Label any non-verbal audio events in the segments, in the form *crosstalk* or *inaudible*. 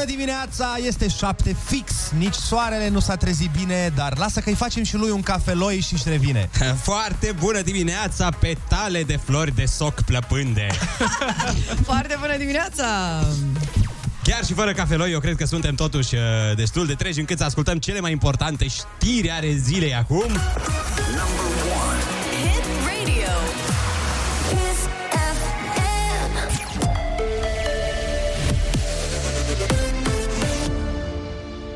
Foarte bună dimineața, este 7 fix, nici soarele nu s-a trezit bine, dar lasă că-i facem și lui un cafeloi și-și revine. *laughs* Foarte bună dimineața, petale de flori de soc plăpânde. *laughs* Foarte bună dimineața! Chiar și fără cafeloi, eu cred că suntem totuși uh, destul de treji încât să ascultăm cele mai importante știri ale zilei acum. Hit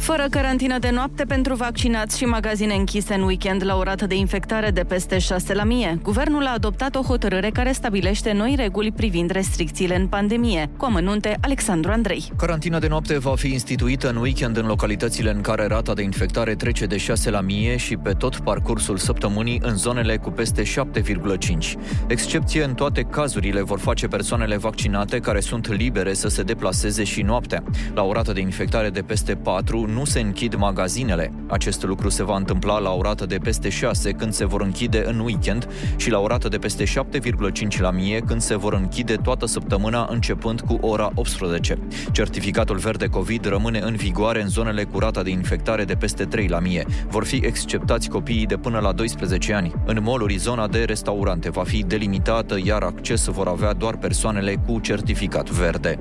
Fără carantină de noapte pentru vaccinați și magazine închise în weekend la o rată de infectare de peste 6 la mie, guvernul a adoptat o hotărâre care stabilește noi reguli privind restricțiile în pandemie. Cu amănunte, Alexandru Andrei. Carantina de noapte va fi instituită în weekend în localitățile în care rata de infectare trece de 6 la mie și pe tot parcursul săptămânii în zonele cu peste 7,5. Excepție în toate cazurile vor face persoanele vaccinate care sunt libere să se deplaseze și noaptea. La o rată de infectare de peste 4 nu se închid magazinele. Acest lucru se va întâmpla la o rată de peste 6 când se vor închide în weekend și la o rată de peste 7,5 la mie când se vor închide toată săptămâna începând cu ora 18. Certificatul verde COVID rămâne în vigoare în zonele cu rata de infectare de peste 3 la mie. Vor fi exceptați copiii de până la 12 ani. În moluri, zona de restaurante va fi delimitată, iar acces vor avea doar persoanele cu certificat verde.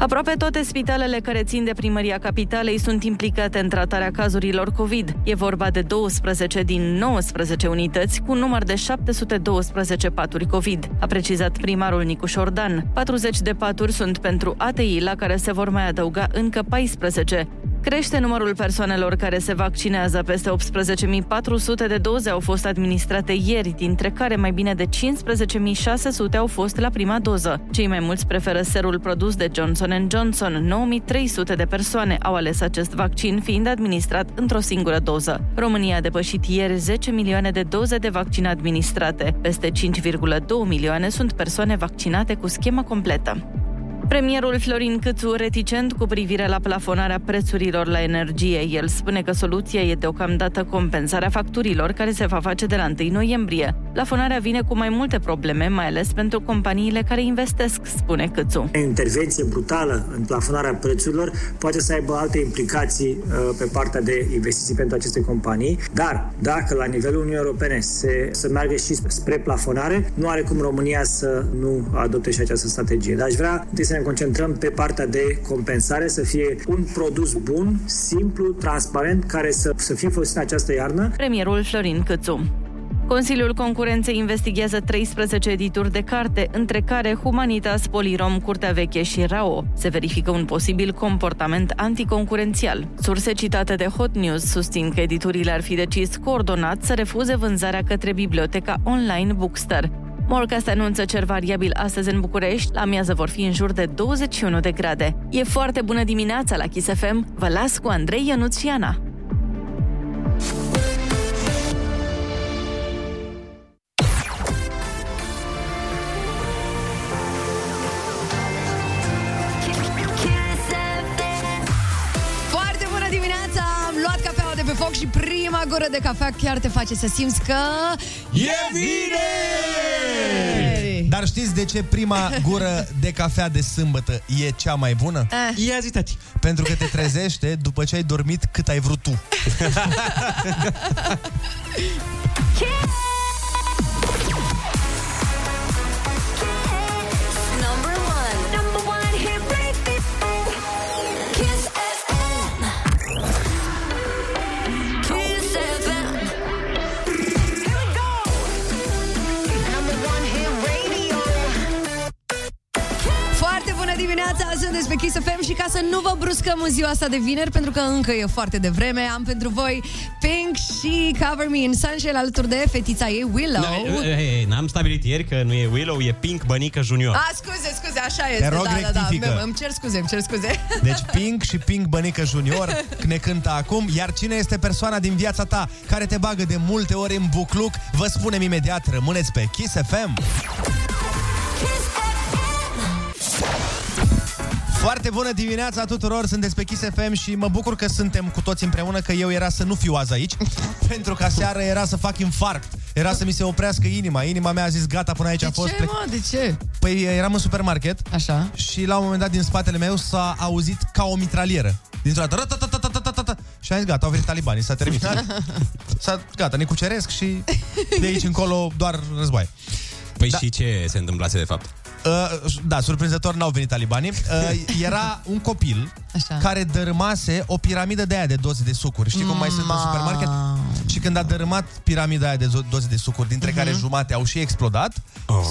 Aproape toate spitalele care țin de primăria capitalei sunt implicate în tratarea cazurilor COVID. E vorba de 12 din 19 unități cu un număr de 712 paturi COVID, a precizat primarul Nicuș Șordan. 40 de paturi sunt pentru ATI, la care se vor mai adăuga încă 14. Crește numărul persoanelor care se vaccinează. Peste 18.400 de doze au fost administrate ieri, dintre care mai bine de 15.600 au fost la prima doză. Cei mai mulți preferă serul produs de Johnson Johnson. 9.300 de persoane au ales acest vaccin, fiind administrat într-o singură doză. România a depășit ieri 10 milioane de doze de vaccin administrate. Peste 5,2 milioane sunt persoane vaccinate cu schemă completă. Premierul Florin Câțu reticent cu privire la plafonarea prețurilor la energie. El spune că soluția e deocamdată compensarea facturilor care se va face de la 1 noiembrie. Plafonarea vine cu mai multe probleme, mai ales pentru companiile care investesc, spune Câțu. intervenție brutală în plafonarea prețurilor poate să aibă alte implicații uh, pe partea de investiții pentru aceste companii, dar dacă la nivelul Uniunii Europene se, să meargă și spre plafonare, nu are cum România să nu adopte și această strategie. Dar aș vrea întâi să ne concentrăm pe partea de compensare, să fie un produs bun, simplu, transparent, care să, să fie folosit în această iarnă Premierul Florin Câțu. Consiliul Concurenței investigează 13 edituri de carte, între care Humanitas, Polirom, Curtea Veche și RAO. Se verifică un posibil comportament anticoncurențial. Surse citate de Hot News susțin că editurile ar fi decis coordonat să refuze vânzarea către biblioteca online Bookster. Morcast anunță cer variabil astăzi în București, la amiază vor fi în jur de 21 de grade. E foarte bună dimineața la Kiss FM, vă las cu Andrei Ionuț și Ana. Foc și prima gură de cafea chiar te face să simți că... E vineri! Dar știți de ce prima gură de cafea de sâmbătă e cea mai bună? Eh. Ia zi, tati. Pentru că te trezește după ce ai dormit cât ai vrut tu. *laughs* Number bună dimineața! Sunteți pe Kiss FM și ca să nu vă bruscăm în ziua asta de vineri, pentru că încă e foarte devreme, am pentru voi Pink și Cover Me in Sunshine alături de fetița ei Willow. No, hey, hey, n-am stabilit ieri că nu e Willow, e Pink Bănică Junior. A, scuze, scuze, așa este. rog, da, da, da. rectifică. Îmi cer scuze, îmi cer scuze. *laughs* Deci Pink și Pink Bănică Junior ne cântă acum, iar cine este persoana din viața ta care te bagă de multe ori în bucluc, vă spunem imediat, rămâneți pe Kiss FM. Kiss FM. Foarte bună dimineața tuturor, sunteți pe Kiss FM și mă bucur că suntem cu toți împreună, că eu era să nu fiu azi aici, *laughs* pentru că seară era să fac infarct, era să mi se oprească inima. Inima mea a zis gata, până aici De a fost. ce, mă? De ce? Păi eram în supermarket Așa. și la un moment dat din spatele meu s-a auzit ca o mitralieră. Dintr-o dată. "Ră-ta-ta-ta-ta-ta-ta-ta". Și am zis, gata, au venit talibanii, s-a terminat. *laughs* S-a, gata, ne cuceresc și de aici încolo doar război. Păi Da. și ce se întâmplase de fapt? Uh, da, surprinzător n-au venit talibanii. Uh, *laughs* era un copil Așa. care dărâmase o piramidă de aia de doze de sucuri. Știi cum mai sunt în Ma. supermarket? Și când a dărâmat piramida aia de zo- doze de sucuri, dintre care jumate au și explodat,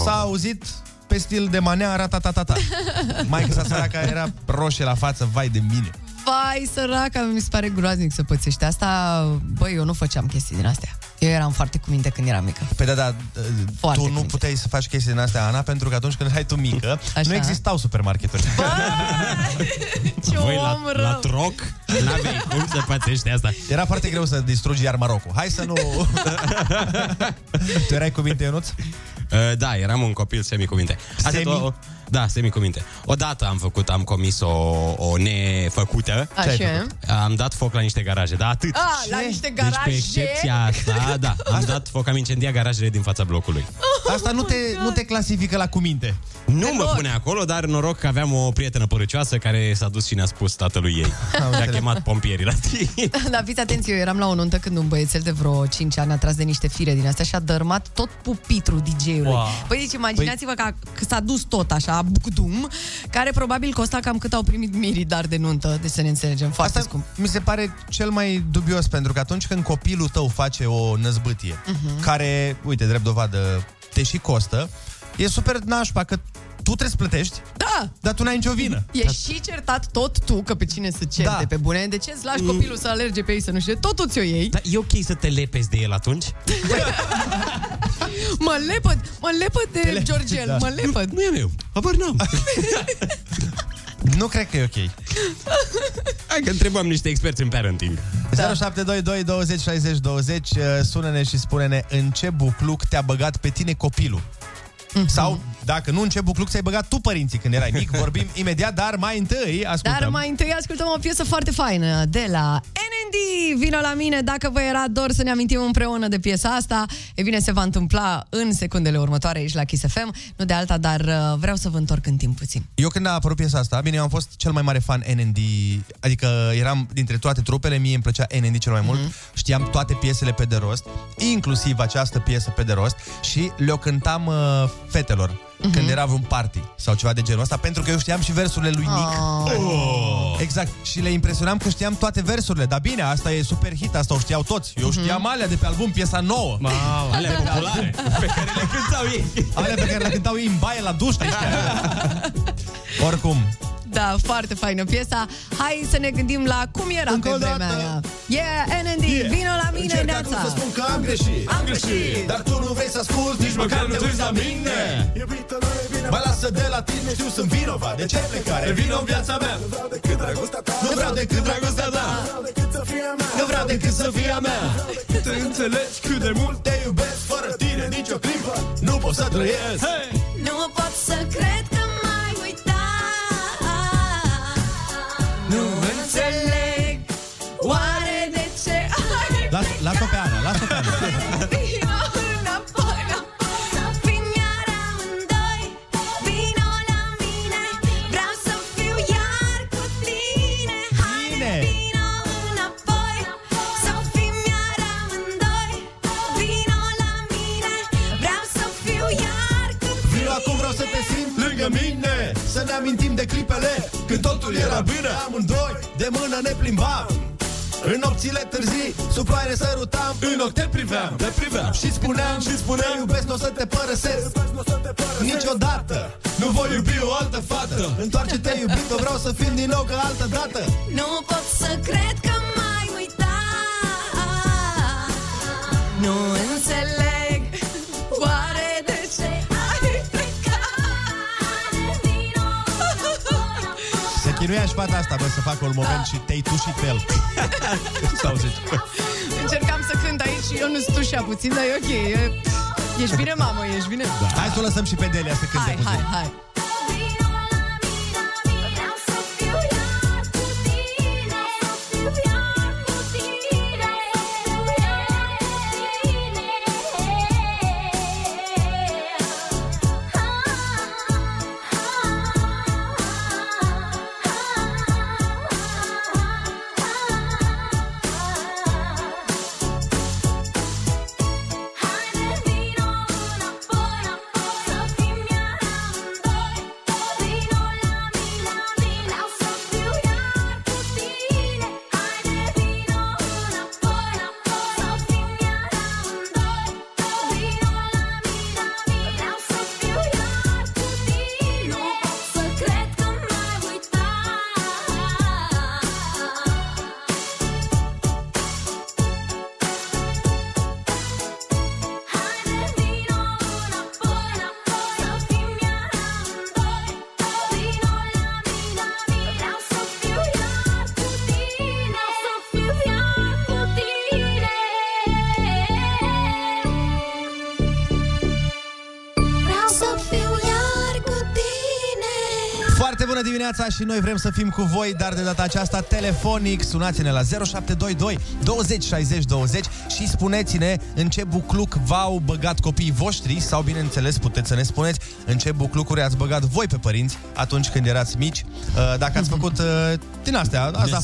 s-a auzit pe stil de manea ratatatata. *laughs* Maica sa săraca era roșie la față, vai de mine. Vai, săraca, mi se pare groaznic să pățești asta. Băi, eu nu făceam chestii din astea. Eu eram foarte cu minte când eram mică. Păi da, da, Foarte tu nu cuminte. puteai să faci chestii din astea, Ana, pentru că atunci când erai tu mică, Așa. nu existau supermarketuri. *laughs* Ce Voi om la, rău! la troc n-aveai cum să pățești asta. Era foarte greu să distrugi iar Marocul. Hai să nu... *laughs* tu erai cu minte, Ionuț? Uh, da, eram un copil semicuvinte. Asta Semi? O, da, semicuvinte. Odată am făcut, am comis o, o nefăcută. Așa. Ce ai făcut? Am dat foc la niște garaje, da, atât. A, la niște Deci pe garaje? excepția asta, *laughs* da, am dat foc, am incendiat garajele din fața blocului. Asta nu te, nu te clasifică la cuminte. Nu mă pune acolo, dar noroc că aveam o prietenă părăcioasă care s-a dus și ne-a spus tatălui ei. Și a chemat pompierii la tine. *laughs* Dar fiți atenți, eu eram la o nuntă când un băiețel de vreo 5 ani a tras de niște fire din astea și a dărmat tot pupitru DJ-ului. Wow. Păi deci imaginați-vă că, a, că s-a dus tot așa, bucdum, care probabil costa cam cât au primit mirii dar de nuntă, deci să ne înțelegem, foarte Asta scump. mi se pare cel mai dubios, pentru că atunci când copilul tău face o năzbâtie, Mhm. care, uite, drept dovadă, te și costă, e super nașpa că tu trebuie să plătești, Da! dar tu n-ai nicio vină. E și certat tot tu, că pe cine să certe Da. pe bune. De ce îți lași copilul să alerge pe ei să nu știe? Tot tu ți-o iei. Dar e ok să te lepezi de el atunci? *laughs* Mă lepăd, mă lepăd de le- Georgel, da. mă lepăd. Nu e meu. Habar n-am. Nu cred că e ok. *laughs* Hai că întrebăm niște experți în parenting. Da. 0722 20 60 20 uh, Sună-ne și spune-ne în ce bucluc te-a băgat pe tine copilul. Mhm. Sau, dacă nu, în ce bucluc ți-ai băgat tu părinții când erai mic. Vorbim *laughs* imediat, dar mai întâi ascultăm. Dar mai întâi ascultăm o piesă foarte faină de la NND. Vino la mine dacă vă era dor să ne amintim împreună de piesa asta. E bine, se va întâmpla în secundele următoare aici la Kiss FM. Nu de alta, dar uh, vreau să vă întorc în timp puțin. Eu când a apărut piesa asta, bine, eu am fost cel mai mare fan NND, adică eram dintre toate trupele, mie îmi plăcea NND cel mai mult, știam toate piesele pe de rost, inclusiv această piesă pe de rost și le-o cântam uh, fetelor când era vreun party sau ceva de genul ăsta, pentru că eu știam și versurile lui Nick. Oh. Exact. Și le impresionam că știam toate versurile. Dar bine, asta e super hit, asta o știau toți. Eu știam alea de pe album, piesa nouă. Wow, alea populare pe care le cântau ei. Alea pe care le cântau ei în baie la duș. le știam. Oricum, Da, foarte faină piesa. Hai să ne gândim la cum era Încă pe o vremea dată. aia. Yeah, NND, yeah. vino la mine, Încerc acum Neața. să spun că am greșit. Am greșit. Dar tu nu vrei să asculti Nici măcar nu te uiți la mine. Mai lasă de la tine Știu sunt vinovat. De ce plecare? Vino în viața mea. Nu vreau decât dragostea ta. Nu vreau decât dragostea ta. Nu vreau decât să fie a mea. Te înțelegi cât de mult? Te iubesc Fără tine nicio clipă. Nu pot să trăiesc. Nu pot să cred că vreau să te simt lângă mine. Să ne amintim de clipele Când totul era bine. Amândoi de mână ne plimbam în nopțile târzii, sub ploaie ne sărutam În ochi te priveam, te priveam. Și spuneam, și spuneam Iubesc, n-o să te părăsesc. Niciodată. Nu voi iubi o altă fată. Întoarce-te iubito, vreau să fim din nou ca altă dată. Nu pot să cred că m-ai uitat. Nu înțeleg Se chinuia și fata asta, bă, să facă un moment și te-ai tușit pe el *laughs* Sau zici Încercam să cânt aici și eu nu stușea puțin, dar e ok e... Ești bine, mamă, ești bine? Da. Hai să o lăsăm și pe Delia să cânte Hai, puțin hai, hai Vreau dimineața și noi vrem să fim cu voi, dar de data aceasta telefonic. Sunați-ne la 0722 20 60 20 și spuneți-ne în ce bucluc v-au băgat copiii voștri sau, bineînțeles, puteți să ne spuneți în ce buclucuri ați băgat voi pe părinți atunci când erați mici. Uh, Dacă ați făcut uh, din astea, ați dat,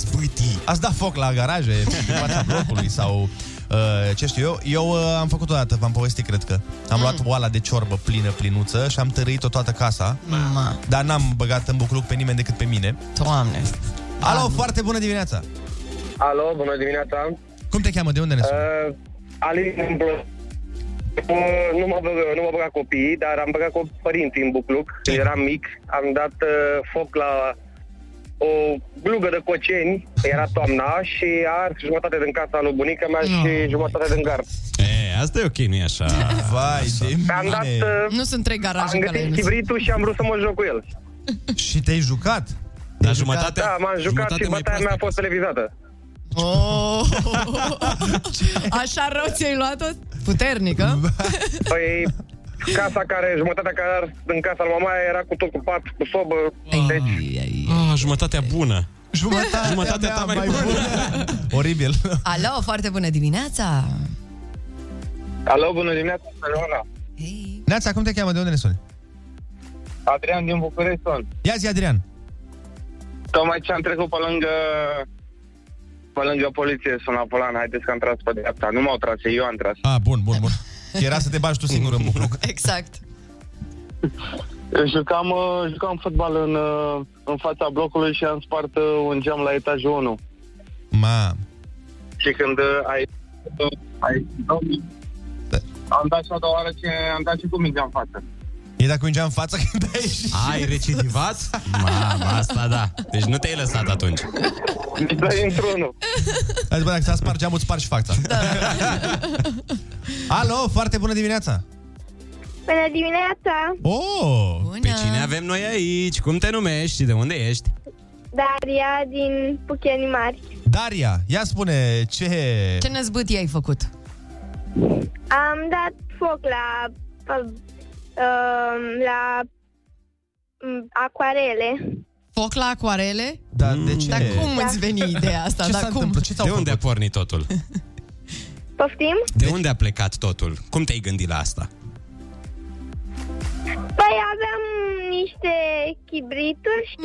ați dat foc la garaje, *laughs* în fața blocului sau... Uh, ce știu eu, eu uh, am făcut o dată, v-am povestit, cred că. Am luat oala de ciorbă plină, plinuță și am tărâit-o toată casa. Mama. Dar n-am băgat în bucluc pe nimeni decât pe mine. Doamne. Alo, foarte bună dimineața! Alo, bună dimineața. Cum te cheamă? De unde ne suni? Uh, Alin Împlă. Uh, nu m-a băgat, nu m-a băgat copiii, dar am băgat cu părinții în bucluc. Când eram mic, am dat uh, foc la o glugă de coceni, era toamna, și a ars jumătate din casa lui bunica mea și jumătate din gard. E, asta e ok, nu e așa. *laughs* Vai de Am dat, mine! uh, Nu sunt trei garaje am ca la găsit Ionuț. chibritul și am vrut să mă joc cu el. *laughs* Și te-ai jucat? Dar jumătate, Da, m-am jucat și bătaia mea a fost televizată. Oh, *laughs* așa rău ți-ai luat-o? Puternică? Păi, casa care, jumătatea care a ars din casa lui mama era cu tot cu pat, cu sobă. Deci, Ai, ai. Ah, jumătatea bună. Jumătatea, Jumătatea ta mai bună. *laughs* Oribil. Alo, foarte bună dimineața! alo, bună dimineața, Ioana. Hei. Neața, cum te cheamă? De unde ne suni? Adrian din București sunt. Ia zi, Adrian. Tocmai ce am trecut pe lângă pe lângă poliție, sunt la volan, haideți că am tras pe dreapta. Nu m-au tras, eu am tras. Ah, bun, bun, bun. Era să te bagi tu singur în bucluc. *laughs* Exact. Jucam, uh, jucam fotbal în, uh, în fața blocului și am spart uh, un geam la etajul 1. Ma, Și când uh, ai, uh, ai Da. am dat și a doua oară ce am dat și cu mingea în față. E dacă mingea în față când ai ieșit. Ai recidivat? Mamă, asta da. Deci nu te-ai lăsat atunci. Deci dai într-unul. Hai, bă, dacă ți-a spart geamul, îți spargi fața. Da. Alo, foarte bună dimineața! Bună dimineața! Oh! Bună. Pe cine avem noi aici? Cum te numești și de unde ești? Daria din Pucheni Mari. Daria, ia spune, ce... Ce năzbâtie ai făcut? Am dat foc la uh, la um, acoarele. Foc la acoarele? Da, de ce? Dar cum îți veni ideea asta? Ce Dar s-a cum? întâmplat? Ce ți-au De unde a făcut? pornit totul? *laughs* Poftim? De unde a plecat totul? Cum te-ai gândit la asta? Păi aveam niște chibrituri și...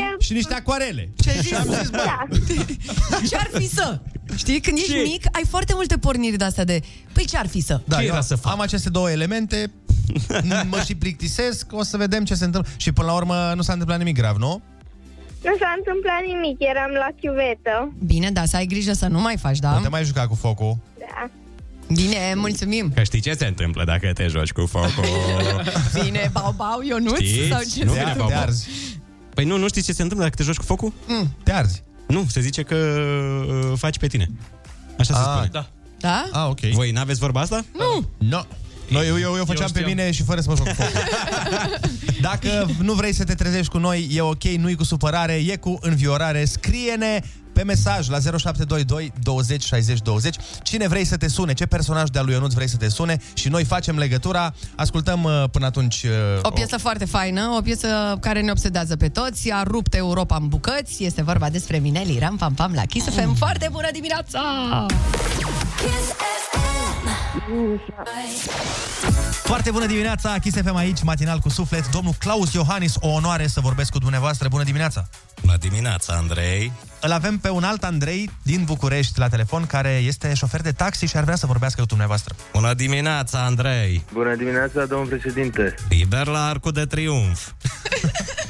Mhm. Și niște acoarele. Ce zici? Da. *laughs* Ce-ar fi să? Știi, când ești Ce? mic, ai foarte multe porniri de astea de... Păi ce-ar fi să? Da, Ce eu era să fac? am aceste două elemente, *laughs* mă și plictisesc, o să vedem ce se întâmplă. Și până la urmă nu s-a întâmplat nimic grav, nu? Nu s-a întâmplat nimic, eram la chiuvetă. Bine, da, să ai grijă să nu mai faci, da? Nu te mai juca cu focul. Da. Bine, mulțumim. Că știi ce se întâmplă dacă te joci cu focul? *laughs* Bine, bau, bau, Ionuț? Știți? Sau ce? Nu Te, vine ar, bau, te bau. arzi. Păi nu, nu știi ce se întâmplă dacă te joci cu focul? Te arzi. Nu, se zice că uh, faci pe tine. Așa se Ah, spune. da. Da? Ah, ok. Voi n-aveți vorba asta? Nu. No. Noi, eu, eu, eu făceam pe știam. mine și fără să mă joc cu focul. *laughs* Dacă nu vrei să te trezești cu noi, e ok, nu-i cu supărare, e cu înviorare. Scrie-ne pe mesaj la 0722 20 60 20 cine vrei să te sune, ce personaj de-al lui Ionuț vrei să te sune și noi facem legătura. Ascultăm uh, până atunci... uh, O piesă foarte faină, o piesă care ne obsedează pe toți, a rupt Europa în bucăți, este vorba despre Mineli Ram Pam Pam la Kiss FM. Foarte bună dimineața! Foarte bună dimineața, Kiss FM aici, matinal cu suflet. Domnul Claus Iohannis, o onoare să vorbesc cu dumneavoastră. Bună dimineața! Bună dimineața, Andrei. Îl avem pe un alt Andrei din București la telefon, care este șofer de taxi și ar vrea să vorbească cu dumneavoastră. Bună dimineața, Andrei. Bună dimineața, domnul președinte. Liber la Arcul de Triumf. *laughs*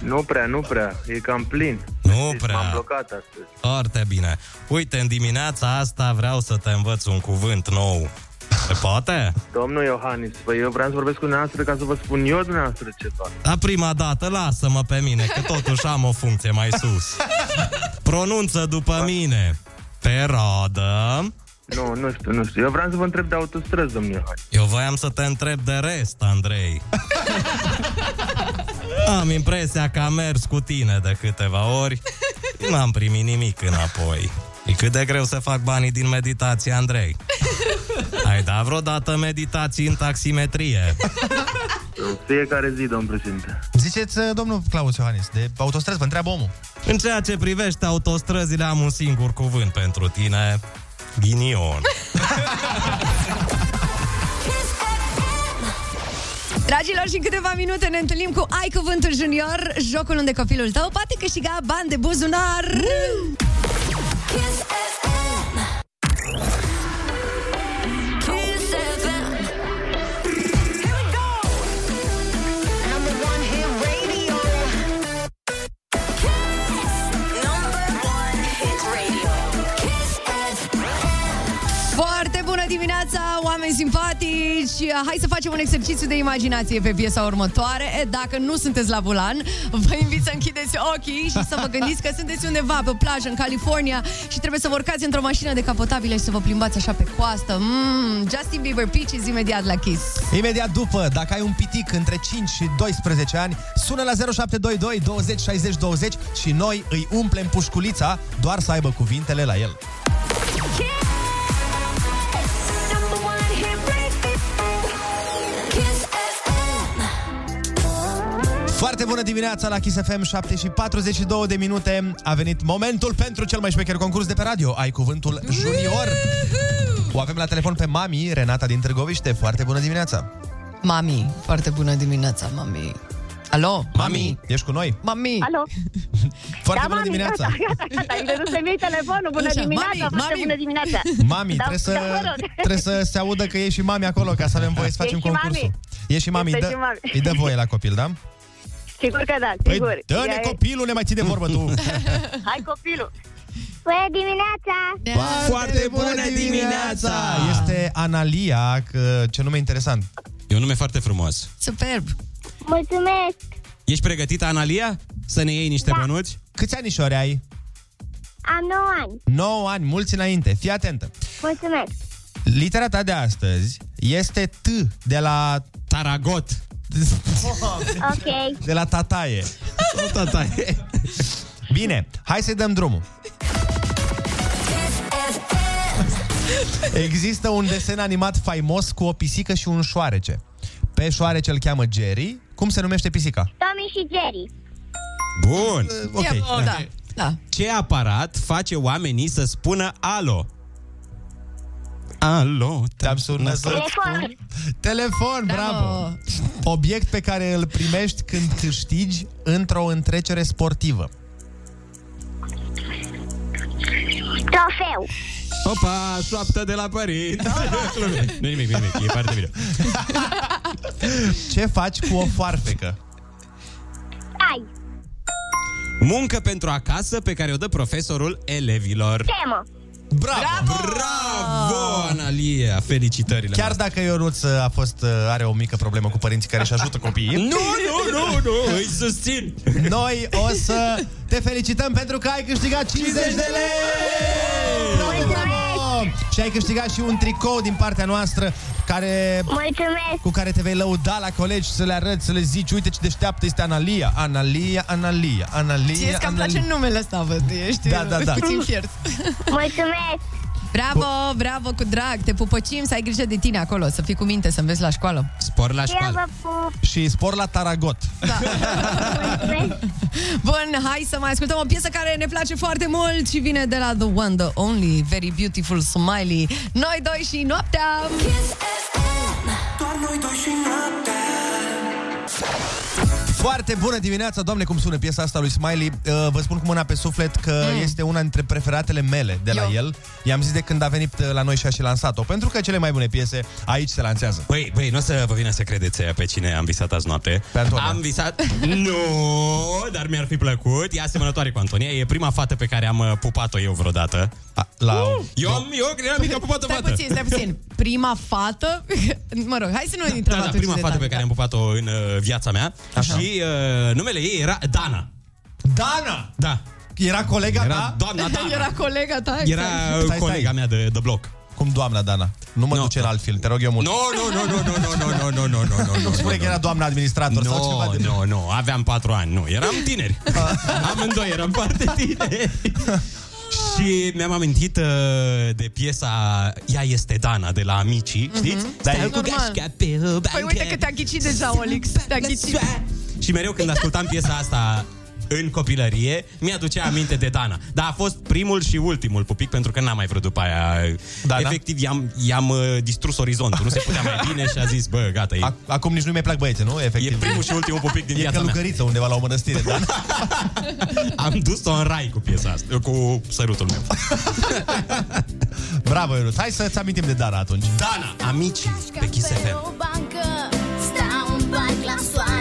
Nu prea, nu prea, e cam plin. Nu prea. blocat astăzi. Foarte bine. Uite, în dimineața asta vreau să te învăț un cuvânt nou. Se poate? Domnul Iohannis, păi eu vreau să vorbesc cu dumneavoastră ca să vă spun eu dumneavoastră ceva. La prima dată, lasă-mă pe mine, că totuși am o funcție mai sus. Pronunță după mine. Pe rodă. Nu, nu știu, nu știu. Eu vreau să vă întreb de autostrăzi, domnul Iohannis. Eu voiam să te întreb de rest, Andrei. Am impresia că am mers cu tine de câteva ori. N-am primit nimic înapoi. E cât de greu să fac banii din meditație, Andrei. Ai dat vreodată meditații în taximetrie? *laughs* Fiecare zi, domn președinte. Ziceți, uh, domnul Claus Iohannis, de autostrăzi, vă întreabă omul. În ceea ce privește autostrăzile, am un singur cuvânt pentru tine. Ghinion. Dragilor, și în câteva minute ne întâlnim cu Ai Cuvântul Junior, jocul unde copilul tău poate câștiga bani de buzunar. Kiss simpatici! Hai să facem un exercițiu de imaginație pe piesa următoare. E, Dacă nu sunteți la volan, vă invit să închideți ochii și să vă gândiți că sunteți undeva pe o plajă în California și trebuie să vă urcați într-o mașină decapotabilă și să vă plimbați așa pe coastă. Mm, Justin Bieber Peaches imediat la Kiss. Imediat după, dacă ai un pitic între 5 și 12 ani, sună la 0722 20 60 20 și noi îi umplem pușculița doar să aibă cuvintele la el. Foarte bună dimineața la Kiss FM, 7 și 42 de minute. A venit momentul pentru cel mai șmecher concurs de pe radio. Ai cuvântul junior. O avem la telefon pe mami, Renata din Târgoviște. Foarte bună dimineața. Mami, foarte bună dimineața, mami. Alo, Mami, ești cu noi? Mami. Alo. *laughs* Foarte da, bună mami, dimineața. Gata, gata, gata. Îmi dădu să-mi iei telefonul. Bună Așa, dimineața, mami, foarte mami. bună dimineața. Mami, Da, trebuie, să, da, vă rog. trebuie să se audă că e și mami acolo, ca să avem voie să E facem și concursul. mami. E și mami, Este dă, și mami. îi dă voie la copil, da? Sigur că da, Păi sigur. dă-ne Ea e- copilul, ne mai ții de vorbă tu. *laughs* Hai copilul. Bună dimineața! Foarte bună dimineața! Este Analia, că, ce nume interesant. E un nume foarte frumos. Superb. Mulțumesc! Ești pregătită, Analia? Să ne iei niște Da. bănuți? Câți anișori ai? Am 9 ani. 9 ani, mulți înainte. Fii atentă. Mulțumesc! Litera ta de astăzi este T de la... Taragot. *laughs* Ok. De la tataie. Sau tataie. Bine, hai să-i dăm drumul. Există un desen animat faimos cu o pisică și un șoarece. Pe șoarece îl cheamă Jerry. Cum se numește pisica? Tommy și Jerry. Bun. Ok. Ia, oh, da, da. Ce aparat face oamenii să spună alo? Alo, te-am sunat să... Telefon. Telefon, bravo. Bravo. Obiect pe care îl primești când câștigi într-o întrecere sportivă. Trofeu. Opa, șoaptă de la părinți. *laughs* nu nimic, nu nimic, e foarte bine. *laughs* Ce faci cu o foarfecă? Ai. Muncă pentru acasă pe care o dă profesorul elevilor. Temă. Bravo! Bravo, Analia! Felicitările Chiar noastre. dacă Ionuț a fost, are o mică problemă cu părinții care își ajută copiii, *laughs* Nu, nu, nu, nu, îi susțin. noi o să te felicităm pentru că ai câștigat 50 de lei! Bravo, bravo! Și ai câștigat și un tricou din partea noastră care, Mulțumesc. cu care te vei lăuda la colegi să le arăți, să le zici, uite ce deșteaptă este Analia, Analia, Analia, Analia, Ție că îmi place Analia. numele ăsta, văd, ești Da, da, da. puțin fiert. Mulțumesc. Bravo, bravo, cu drag, te pupăcim, să ai grijă de tine acolo, să fii cu minte, să înveți la școală. Spor la Eu vă școală. pup. Și spor la Taragot. Mulțumesc. Bun, hai să mai ascultăm o piesă care ne place foarte mult și vine de la The One, The Only, Very Beautiful Smiley. Noi doi și noaptea! Kiss FM. Doar noi doi și noaptea. Foarte bună dimineața, doamne, cum sună piesa asta lui Smiley. Uh, Vă spun cu mâna pe suflet că mm. este una dintre preferatele mele de la Eu. el. I-am zis de când a venit uh, la noi și a și lansat-o, pentru că cele mai bune piese aici se lansează. Băi, băi, nu o să vă vină să credeți pe cine am visat azi noapte. Pe Antonia. Am visat... *laughs* nu, dar mi-ar fi plăcut. E asemănătoare cu Antonia. E prima fată pe care am uh, pupat-o eu vreodată. A, la... Eu am, eu credeam că am pupat o Stai fată. puțin, stai puțin. Prima fată, *laughs* mă rog, hai să nu intrăm Da, da, atunci prima în fată pe detalii, care am pupat-o în uh, viața mea. Așa. Și uh, numele ei era Dana. Dana! Da. Era colega Era ta? doamna da. Dana. Era colega ta, Era exact. uh, Stai, stai. colega mea de, de bloc. Cum doamna Dana? Nu mă No. duce în alt film, te rog eu mult. Nu, nu, nu, nu, nu, nu, nu, nu, nu, nu, nu, nu. Spune că era doamna administrator sau ceva Nu, de nu, nu, aveam patru ani, nu, eram tineri. Amândoi eram foarte tineri. Și mi-am amintit uh, de piesa Ea este Dana de la Amicii, știți? Mhm. Stai Stai, cu normal. gașca pe o Păi uite că te-a ghicit deja, Olix. Te-a ghicit. Și mereu când ascultam piesa asta în copilărie, mi-aducea aminte de Dana. Dar a fost primul și ultimul pupic, pentru că n-am mai vrut după aia. Dana? Efectiv, i-am, i-am uh, distrus orizontul. Nu se putea mai bine și a zis, bă, gata, e, Acum nici nu mi-e plac băieții, nu? Efectiv. e primul și ultimul pupic din E viața mea. călugăriță undeva la o mănăstire, da? *laughs* Am dus-o în rai cu piesa asta, cu sărutul meu. Bravo, Ionut. Hai să-ți amintim de Dana atunci. Dana, amicii, pe Kiss FM. o bancă Stau în parc la soare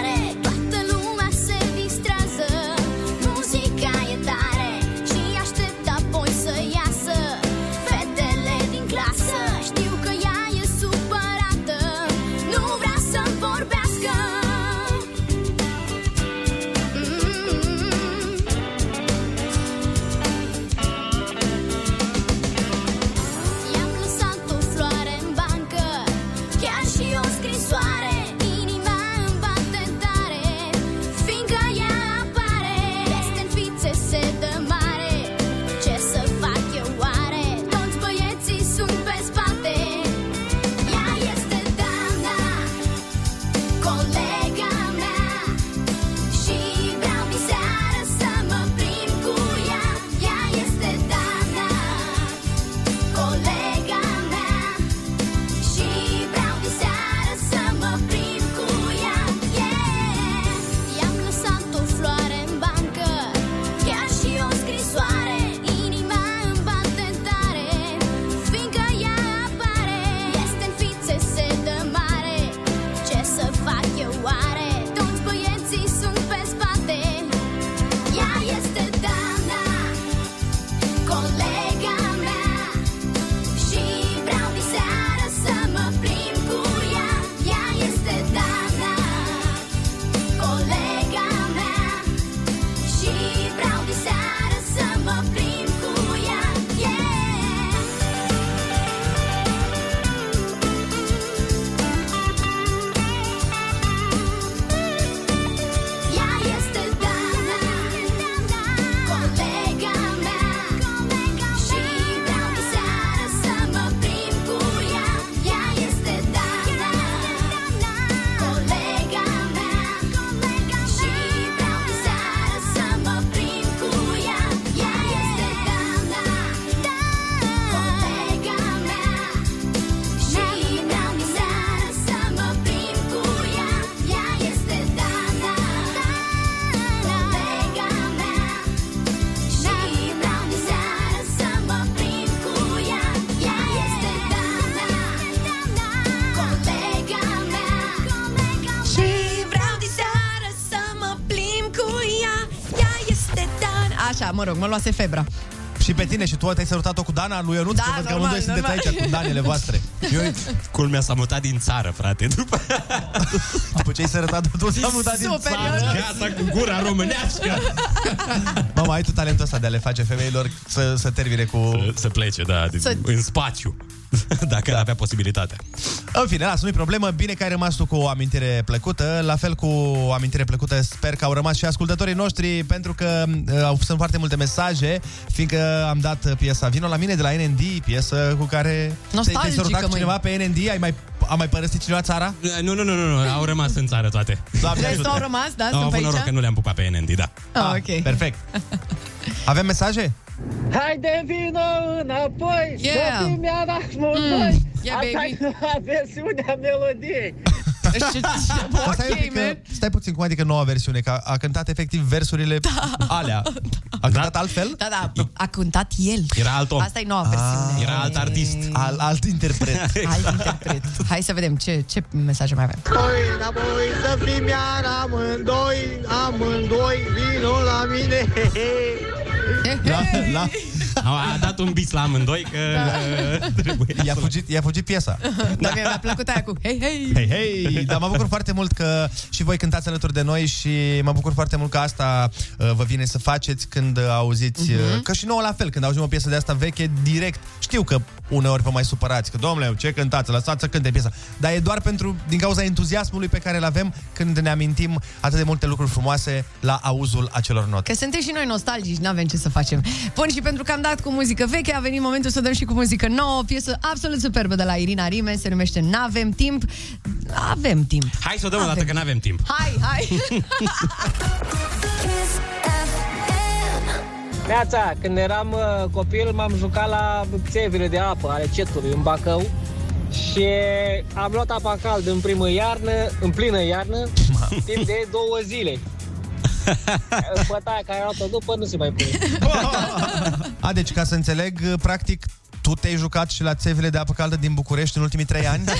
mă rog, mă luase febra Și pe tine și tu te-ai sărutat-o cu Dana lui Ionuț? Da, că văd că normal, amândoi sunteți normal. aici cu Danele voastre. *laughs* Eu, Culmea s-a mutat din țară, frate. După, după ce ai sărutat tu, s-a mutat din Super, țară. Ionuț. gata cu gura românească. *laughs* Mama, ai tu talentul ăsta de a le face femeilor să, să termine cu... Să plece, da, din, Să- în spațiu. *laughs* Dacă da. avea posibilitatea. În fine, las, nu-i problemă. Bine că ai rămas tu cu o amintire plăcută. La fel cu o amintire plăcută sper că au rămas și ascultătorii noștri pentru că uh, au- sunt foarte multe mesaje, fiindcă am dat uh, piesa Vino la mine de la NND, piesă cu care te-ai- te-ai Nostalgică, sărutat cu măi. cineva pe NND? Ai mai, a mai părăsit cineva țara? Nu, nu, nu, nu, nu, au rămas în țară toate. Doamne Restul ajută. au rămas, da? Au Sunt pe avut noroc că aici? nu le-am pupat pe NND, da. Ah, ok Perfect. *laughs* Avem mesaje? Haide vino înapoi Yeah. Să fim iar amândoi Mm, yeah, Asta baby. *laughs* e la versiunea melodiei Și- Dar stai, un Ok, pic, că, man stai puțin, cum adică noua versiune? Că a, a cântat efectiv versurile alea. A cântat altfel? Da, da, a cântat el Era alt om. Asta e noua versiune Era alt artist. Al, alt interpret. *laughs* Alt interpret Hai să vedem ce, ce mesaje mai avem Noi înapoi să fim iar amândoi Amândoi vino la mine La, la, A, a dat un bis la amândoi că Da. trebuie i-a, fugit, i-a fugit piesa. Dar mie mi-a plăcut aia cu hei, hei Hei, hei! Dar mă bucur foarte mult că și voi cântați alături de noi și mă bucur foarte mult că asta uh, vă vine să faceți când uh, auziți, uh, că și nouă la fel, când auzim o piesă de asta veche, direct, știu că uneori vă mai supărați, că domnule, ce cântați, lăsați să cânte piesa. Dar e doar pentru, din cauza entuziasmului pe care îl avem când ne amintim atât de multe lucruri frumoase la auzul acelor note. Că suntem și noi nostalgici, n-avem ce să facem. Bun, și pentru că am dat dat cu muzică veche, a venit momentul să dăm și cu muzică nouă, o piesă absolut superbă de la Irina Rime, se numește N-avem timp. Avem timp. Hai să o dăm o dată, că nu avem timp. Hai, hai! *laughs* Neața, când eram uh, copil, m-am jucat la țevile de apă ale cetului în Bacău și am luat apa caldă în primă iarnă, în plină iarnă, timp de două zile. Bătaia care au luat după nu se mai pune. *laughs* A, deci ca să înțeleg, practic, tu te-ai jucat și la țevile de apă caldă din București în ultimii trei ani? *laughs*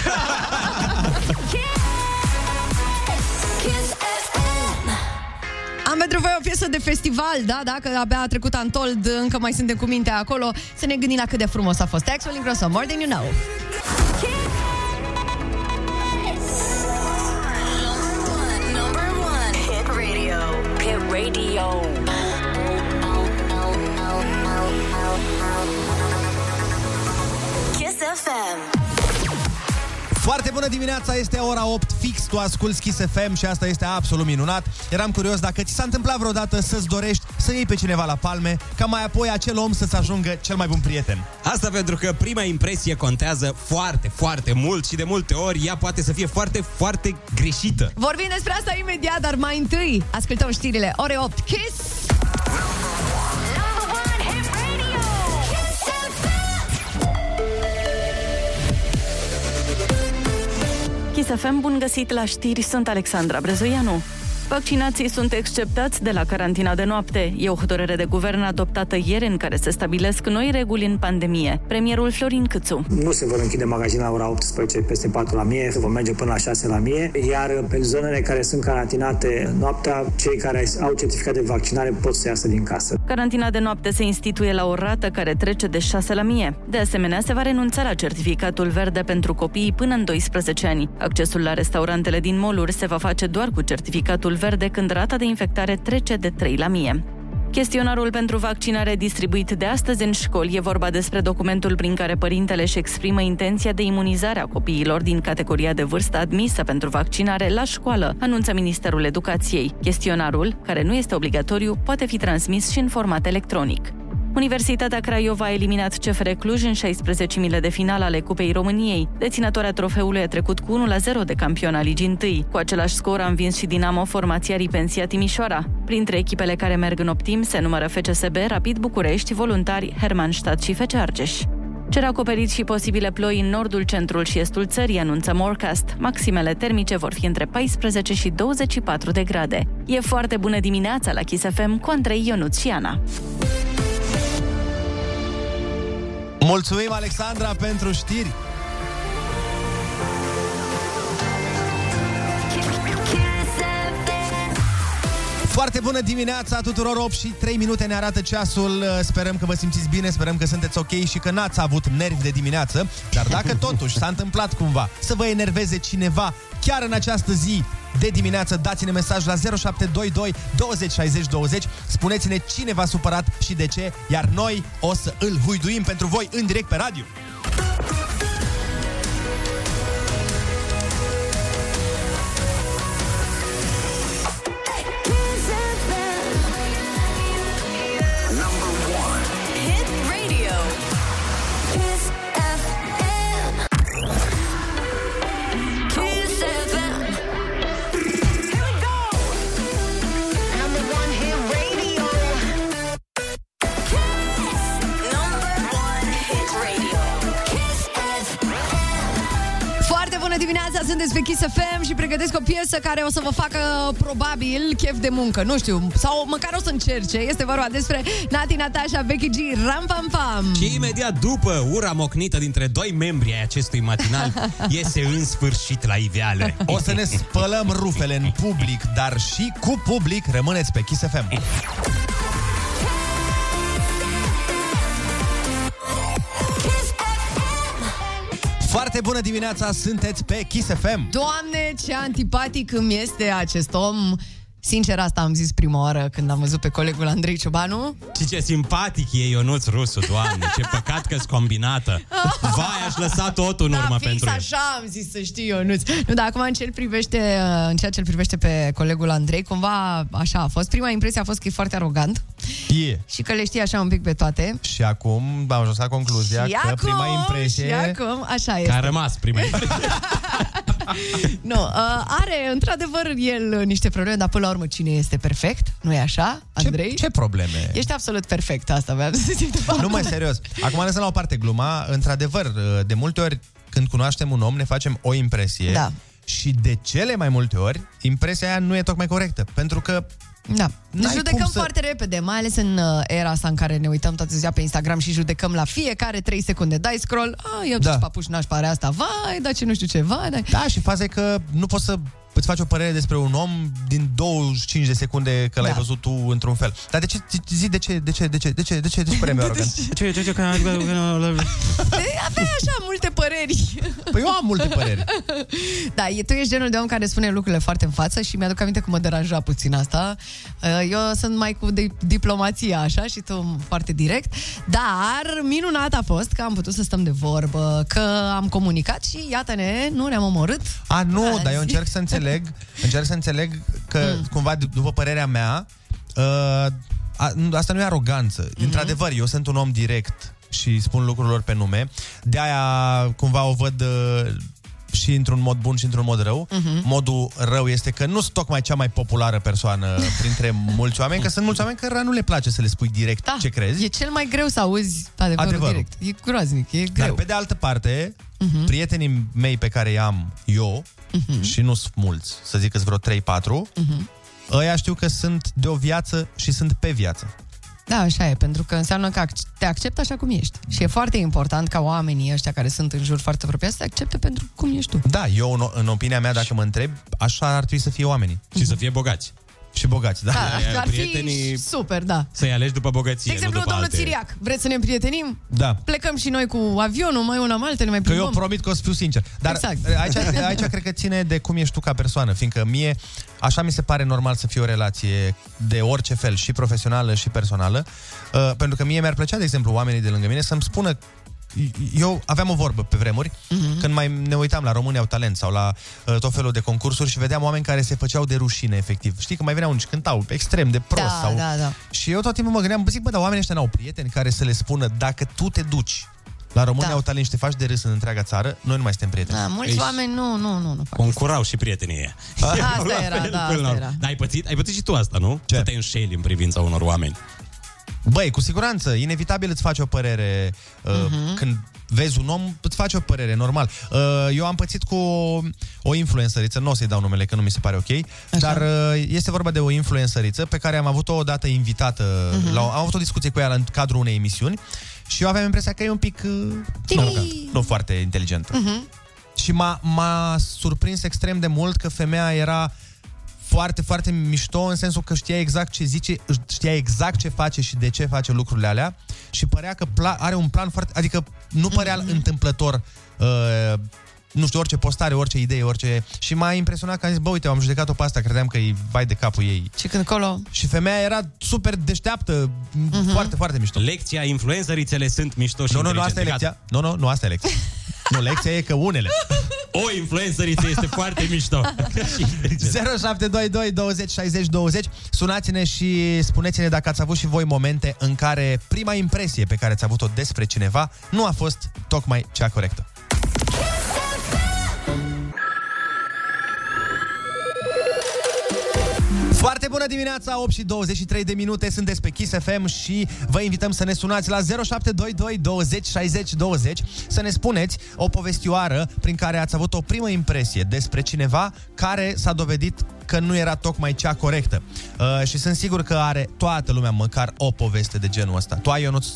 Am pentru voi o piesă de festival, da? Dacă abia a trecut Antold, încă mai suntem cu mintea acolo, să ne gândim la cât de frumos a fost. Axel Ingrosso, More Than You Know. Radio. Kiss FM. Foarte bună dimineața, este ora 8 fix, tu asculti Kiss FM și asta este absolut minunat. Eram curios dacă ți s-a întâmplat vreodată să-ți dorești să iei pe cineva la palme, ca mai apoi acel om să-ți ajungă cel mai bun prieten. Asta pentru că prima impresie contează foarte, foarte mult și de multe ori ea poate să fie foarte, foarte greșită. Vorbim despre asta imediat, dar mai întâi ascultăm știrile. Ore 8, Kiss! Kiss FM, bun găsit la știri, sunt Alexandra Brezoianu. Vaccinații sunt exceptați de la carantina de noapte. E o hotărâre de guvern adoptată ieri în care se stabilesc noi reguli în pandemie. Premierul Florin Câțu. Nu se vor închide magazine la ora 18 peste 4 la mie, se vor merge până la 6 la mie, iar pe zonele care sunt carantinate noaptea, cei care au certificat de vaccinare pot să iasă din casă. Carantina de noapte se instituie la o rată care trece de 6 la mie. De asemenea, se va renunța la certificatul verde pentru copiii până în 12 ani. Accesul la restaurantele din moluri se va face doar cu certificatul verde când rata de infectare trece de 3 la mie. Chestionarul pentru vaccinare distribuit de astăzi în școli e vorba despre documentul prin care părintele își exprimă intenția de imunizare a copiilor din categoria de vârstă admisă pentru vaccinare la școală, anunță Ministerul Educației. Chestionarul, care nu este obligatoriu, poate fi transmis și în format electronic. Universitatea Craiova a eliminat CFR Cluj în 16 de final ale Cupei României. Deținătoarea trofeului a trecut cu 1-0 de campion al Ligii 1. Cu același scor a învins și Dinamo formația Ripensia Timișoara. Printre echipele care merg în optim se numără FCSB, Rapid București, Voluntari, Hermannstadt și FC Argeș. Cer acoperit și posibile ploi în nordul, centrul și estul țării, anunță Morecast. Maximele termice vor fi între 14 și 24 de grade. E foarte bună dimineața la Kiss FM cu Andrei Ionuț și Ana. Mulțumim, Alexandra, pentru știri. Foarte bună dimineața tuturor, 8 și 3 minute ne arată ceasul. Sperăm că vă simțiți bine, sperăm că sunteți ok și că n-ați avut nervi de dimineață. Dar dacă totuși s-a întâmplat cumva să vă enerveze cineva chiar în această zi de dimineață, dați-ne mesaj la 0722 20 60 20, spuneți-ne cine v-a supărat și de ce, iar noi o să îl huiduim pentru voi în direct pe radio. Și pregătesc o piesă care o să vă facă probabil chef de muncă, nu știu, sau măcar o să încerce. Este vorba despre Nati Natasha, Becky G, Ram Pam Pam. Și imediat după ura mocnită dintre doi membri ai acestui matinal, *laughs* iese în sfârșit la iveală. O să ne spălăm rufele în public, dar și cu public rămâneți pe Kiss FM. Foarte bună dimineața, sunteți pe Kiss FM. Doamne, ce antipatic îmi este acest om. Sincer, asta am zis prima oară când am văzut pe colegul Andrei Ciobanu. Și ce simpatic e Ionuț Rusu, doamne, ce păcat că-s combinată. Vai, aș lăsa totul în urmă da, fix pentru el. așa am zis să știi, Ionuț. Nu, dar acum în, ce privește, uh, în ceea ce îl privește pe colegul Andrei, cumva așa a fost. Prima impresie a fost că e foarte arogant E. și că le știe așa un pic pe toate. Și acum am ajuns la concluzia și că acum, prima impresie... Și acum, așa Că este. a rămas prima impresie. *laughs* *laughs* Nu, uh, are într-adăvăr el uh, niște probleme, dar până la urmă cine este perfect? Nu e așa, Andrei? Ce, ce probleme? Ești absolut perfect, asta vreau să zic de fapt. Nu mai serios. Acum lăsăm la o parte gluma. Într-adevăr, de multe ori când cunoaștem un om, ne facem o impresie. Da. Și de cele mai multe ori, impresia aia nu e tocmai corectă. Pentru că Da. Ne N-ai judecăm cum să- foarte repede, mai ales în uh, era asta în care ne uităm toată ziua pe Instagram și judecăm la fiecare 3 secunde. Dai scroll, a, eu Da. da. papuș n-aș pare asta, vai, da ce nu știu ce, vai, da. Da, și faza e că nu poți să îți faci o părere despre un om din 25 de secunde că l-ai Da. văzut tu într-un fel. Dar de ce, zi de ce, de ce, de ce, de ce, de ce, de ce părerea *laughs* mea arogant? Ce, ce, ce, că... Aveai așa multe păreri. Păi eu am multe păreri. Da, e, tu ești genul de om care spune lucrurile foarte în față și mi-aduc aminte că mă deranja puțin asta. Uh, Eu sunt mai cu de- diplomația așa și tu foarte direct, dar minunat a fost că am putut să stăm de vorbă, că am comunicat și iată-ne, nu ne-am omorât. A, nu, Azi. dar eu încerc să înțeleg, *laughs* încerc să înțeleg că, mm. cumva, d- după părerea mea, uh, a, nu- asta nu e aroganță. Mhm. Mm-hmm. Într-adevăr, eu sunt un om direct și spun lucrurilor pe nume. De-aia, cumva, o văd uh, și într-un mod bun și într-un mod rău. Mhm. Mm-hmm. Modul rău este că nu sunt tocmai cea mai populară persoană printre *laughs* mulți oameni, că sunt mulți oameni care nu le place să le spui direct da. ce crezi. E cel mai greu să auzi adevărul, Adevărul. direct. E groaznic, e Dar greu. pe de altă parte, uh-huh. prietenii mei pe care i-am eu, uh-huh. și nu sunt mulți, să zic că vreo 3-4, uh-huh. ăia știu că sunt de o viață și sunt pe viață. Da, așa e, pentru că înseamnă că ac- te acceptă așa cum ești. Și e foarte important ca oamenii ăștia care sunt în jur foarte apropiați să te accepte pentru cum ești tu. Da, eu, în, în opinia mea, dacă mă întreb, așa ar trebui să fie oamenii. Și să fie bogați. Și bogați, da. Da, ar fi prietenii- super, da. Să-i alegi după De bogăție, exemplu, nu după domnul alte... Țiriac, vreți să ne împrietenim? Da. Plecăm și noi cu avionul, mai una, mai altă, ne mai Că eu plimbăm. promit că o să fiu sincer. Dar Exact. aici, aici cred că ține de cum ești tu ca persoană, fiindcă mie, așa mi se pare normal să fie o relație de orice fel, și profesională și personală, uh, pentru că mie mi-ar plăcea, de exemplu, oamenii de lângă mine să-mi spună eu aveam o vorbă pe vremuri, uh-huh. când mai ne uitam la România au talent sau la uh, tot felul de concursuri și vedeam oameni care se făceau de rușine, efectiv. Știi că mai veneau și cântau extrem de prost. Da, sau... da, da. Și eu tot timpul mă gândeam, bă, zic, bă, dar oamenii ăștia n-au prieteni care să le spună dacă tu te duci la România Da. au talent și te faci de râs în întreaga țară, noi nu mai suntem prieteni. Da, mulți Ești- oameni nu, nu, nu, nu fac. Concurau și prietenii ei. Asta *laughs* La era, fel, da, până la asta urmă. era. Dar ai pățit, ai pățit și tu asta, nu? Ce? Să te înșeli în privința unor oameni. Băi, cu siguranță, inevitabil îți faci o părere uh, Mhm. când vezi un om, îți faci o părere, normal. Uh, eu am pățit cu o, o influențăriță, nu o să-i dau numele, că nu mi se pare ok, dar uh, este vorba de o influențăriță pe care am avut-o odată invitată, Mhm. la, am avut o discuție cu ea în cadrul unei emisiuni și eu aveam impresia că e un pic uh, nu, nu foarte inteligentă. Mhm. Și m-a, m-a surprins extrem de mult că femeia era foarte, foarte mișto în sensul că știa exact ce zice, știa exact ce face și de ce face lucrurile alea și părea că pla- are un plan foarte... Adică nu părea mm-hmm. întâmplător uh, nu știu, orice postare, orice idee, orice... Și m-a impresionat că am zis, bă, uite, am judecat-o pe asta, credeam că e vai de capul ei. Și când colo... Și femeia era super deșteaptă, mm-hmm. foarte, foarte mișto. Lecția, influențărițele sunt mișto și Nu, nu, nu, asta e inteligente. lecția. Nu, nu, nu, asta e lecția. *laughs* nu, lecția e că unele. O influențăriță este foarte mișto. *laughs* Și inteligent. 0722 20 60 20 Sunați-ne și spuneți-ne dacă ați avut și voi momente în care prima impresie pe care ați avut-o despre cineva nu a fost tocmai cea corectă. Foarte bună dimineața, 8 și 23 de minute, sunteți pe Kiss FM și vă invităm să ne sunați la 0722 20 60 20 să ne spuneți o povestioară prin care ați avut o primă impresie despre cineva care s-a dovedit că nu era tocmai cea corectă. Uh, și sunt sigur că are toată lumea măcar o poveste de genul ăsta. Tu ai, Ionuț,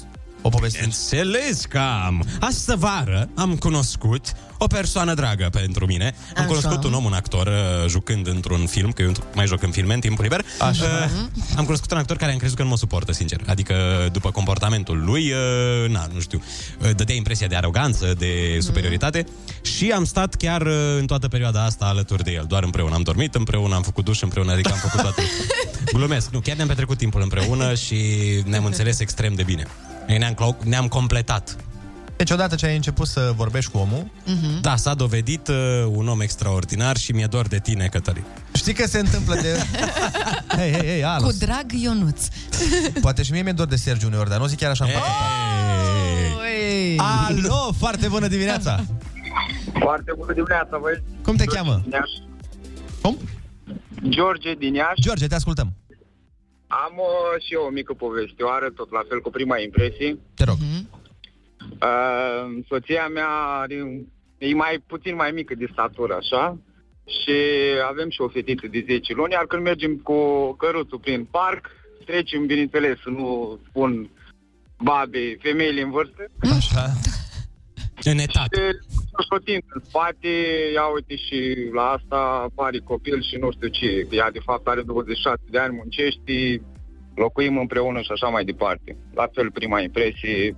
O poveste. Înțeles că am. Astă vară am cunoscut o persoană dragă pentru mine. Am Așa. cunoscut un om, un actor, uh, jucând într-un film, că eu mai joc în filme în timpul liber. Așa. Uh, am cunoscut un actor care am crezut că nu mă suportă, sincer. Adică, după comportamentul lui, uh, na, nu știu, uh, dădea impresia de aroganță, de superioritate și am stat chiar uh, în toată perioada asta alături de el. Doar împreună am dormit împreună, am făcut duș împreună, adică am făcut toate. *laughs* Glumesc, nu, chiar ne-am petrecut timpul împreună și ne-am înțeles extrem de bine. Ne-am, clo- ne-am completat. Deci odată ce ai început să vorbești cu omul, Mhm. Da, s-a dovedit uh, un om extraordinar și mi-e dor de tine, Cătălin. știi că se întâmplă de... *laughs* Hei, hei, hei, Cu Alus. drag Ionuț. *laughs* Poate și mie mi-e dor de Sergiu uneori, dar nu zic chiar așa în fața ta. Ui. Alo, foarte bună dimineața! Foarte bună dimineața, băi. Cum te cheamă? Din Iași. Cum? George din Iași. George, te ascultăm. Am uh, și eu o mică povestioară, tot la fel cu prima impresie. Te rog. Uh, soția mea are, e mai puțin mai mică de statură, așa, și avem și o fetiță de 10 luni, iar când mergem cu căruțul prin parc, trecem, bineînțeles, să nu spun babe, femeile în vârstă, Așa. *laughs* În etat. și o timp în spate, ia uite și la asta pare copil și nu știu ce, că ea de fapt are 26 de ani, muncești, locuim împreună și așa mai departe. La fel, prima impresie,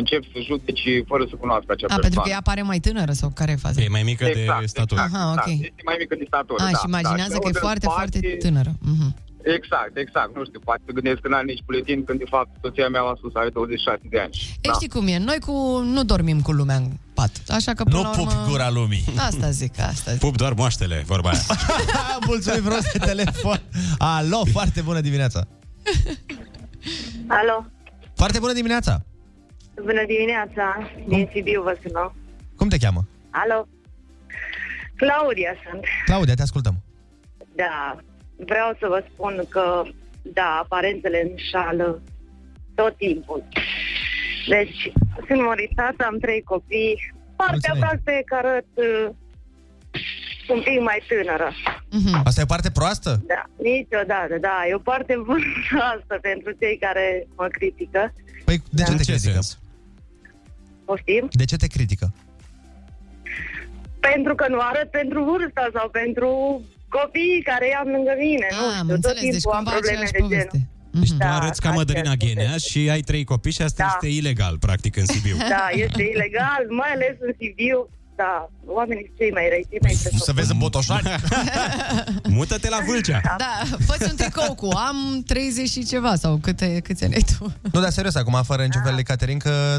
încep să judeci fără să cunoască acea A, persoană. pentru că ea pare mai tânără sau care e faza? E mai mică Exact, de statură. exact, Aha, ok. exact. Este mai mică de statură, A, da. și imaginează da. că e Și foarte, în spate- foarte tânără. Mhm. Exact, exact. Nu știu, poate să gândesc că n-are nici buletin, când de fapt soția mea la sus are 26 de ani. Ei, știi cum e? Noi cu, nu dormim cu lumea în pat. Așa că, până Nu la pup urmă... gura lumii. Asta zic, asta zic. Pup doar moaștele, vorba aia. *laughs* Mulțumim frumos de telefon. Alo, foarte bună dimineața. Alo, Foarte bună dimineața. bună dimineața, din Sibiu vă sună. Cum te cheamă? Alo, Claudia sunt. Claudia, te ascultăm. Da, vreau să vă spun că, da, aparențele înșală tot timpul. Deci, sunt maritată, am trei copii, partea Mulțumim. proastă e că arăt uh, un pic mai tânără. Mhm. Asta e parte proastă? Da, niciodată, da, e o parte bună asta pentru cei care mă critică. Păi, de ce În te ce critică? sens? Poftim? De ce te critică? Pentru că nu arăt pentru vârsta sau pentru copiii care i-am lângă mine, nu Ah, am știu, tot înțeles, deci timpul am cumva probleme aceeași de genul. poveste. Deci tu Da, arăți ca aceeași Mădălina poveste. Ghenea și ai trei copii și asta Da. este ilegal, practic, în Sibiu. Da, este ilegal, mai ales în Sibiu. Da, oamenii sunt cei mai răi, cei mai Păi, Să vezi în Botoșani. *laughs* Mută-te la Vâlcea. Da, fă un tricou cu am 30 și ceva sau câte, câți ani ai tu? Nu, dar serios, acum, fără niciun fel de Caterin, că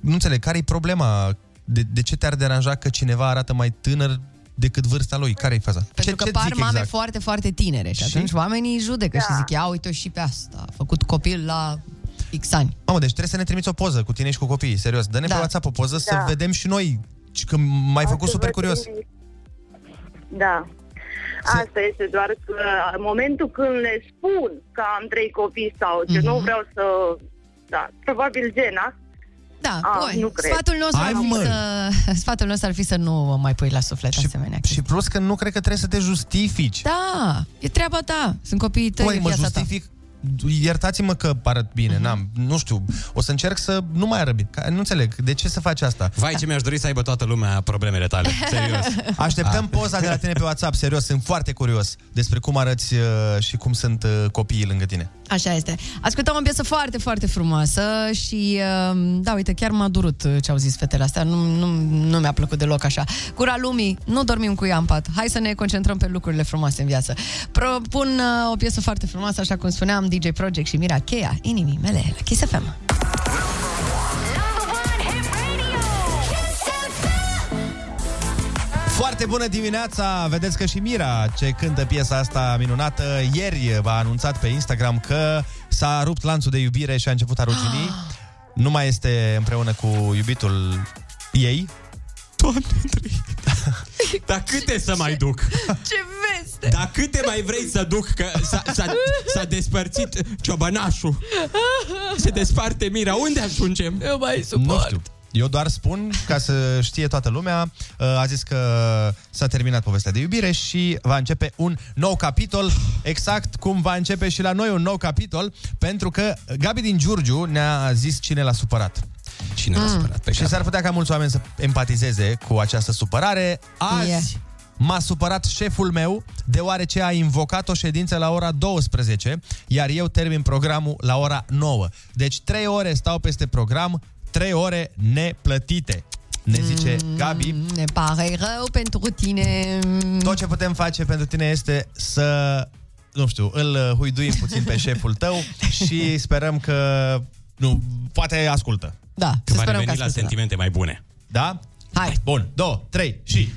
nu înțeleg, care e problema? De, de ce te-ar deranja că cineva arată mai tânăr decât vârsta lui? Care e faza? Pentru că ce par zic mame exact? foarte, foarte tinere și Și? atunci oamenii judecă și Da. zic, ia uite și pe asta, a făcut copil la X ani. Mamă, deci trebuie să ne trimiți o poză cu tine și cu copiii, serios. Dă-ne Da. pe WhatsApp o poză să Da. vedem și noi. Și că m-ai făcut O să super vă curios. trimit. Da. Asta este doar că în momentul când le spun că am trei copii sau ce, Mhm. nu vreau să... Da, probabil Gena. Da, A, păi, nu cred. sfatul nostru, Hai, ar fi mă. să, sfatul nostru ar fi să nu mai pui la suflet Și, asemenea. și plus că nu cred că trebuie să te justifici. Da, e treaba ta. Sunt copiii tăi, Păi, e mă viața justific Iertați-mă că arăt bine, n-am, nu știu, o să încerc să nu mai arăt bine. Ca- Nu înțeleg, de ce să faci asta? Vai, ce mi-aș dori să aibă toată lumea problemele tale. *laughs* Serios. Așteptăm poza de la tine pe WhatsApp, serios, sunt foarte curios despre cum arăți uh, și cum sunt uh, copiii lângă tine. Ta. Așa este. Ascultăm o piesă foarte, foarte frumoasă și, uh, da, uite, chiar m-a durut uh, ce au zis fetele astea. Nu, nu, nu mi-a plăcut deloc așa. Cura lumii, nu dormim cu ea în pat. Hai să ne concentrăm pe lucrurile frumoase în viață. Propun uh, o piesă foarte frumoasă, așa cum spuneam, DJ Project și Mira Cheia, inimii mele, la Kiss FM. Foarte bună dimineața! Vedeți că și Mira, ce cântă piesa asta minunată, ieri a anunțat pe Instagram că s-a rupt lanțul de iubire și a început a rugini. *gasps* Nu mai este împreună cu iubitul ei. Doamne, Andrei. *laughs* Dar câte să mai duc? *laughs* Ce veste! Dar câte mai vrei să duc? Că s-a, s-a, s-a despărțit ciobănașul. *laughs* Se desparte mira. Unde ajungem? Eu mai Nu suport. știu. Eu doar spun, ca să știe toată lumea, uh, a zis că s-a terminat povestea de iubire și va începe un nou capitol, exact cum va începe și la noi un nou capitol, pentru că Gabi din Giurgiu ne-a zis cine l-a supărat. Cine l-a supărat? Pe și s-ar putea ca mulți oameni să empatizeze cu această supărare. Azi Yeah. m-a supărat șeful meu deoarece a invocat o ședință la ora 12, iar eu termin programul la ora 9. Deci 3 ore stau peste program, 3 ore neplătite. Ne zice Gabi. Mm, Ne pare rău pentru tine. Tot ce putem face pentru tine este să, nu știu, îl uh, huiduim puțin pe șeful tău *laughs* și sperăm că, nu, poate ascultă. Da, Că să va sperăm că reveni la ascultă. sentimente mai bune. Da? Hai. Bun, două, trei și...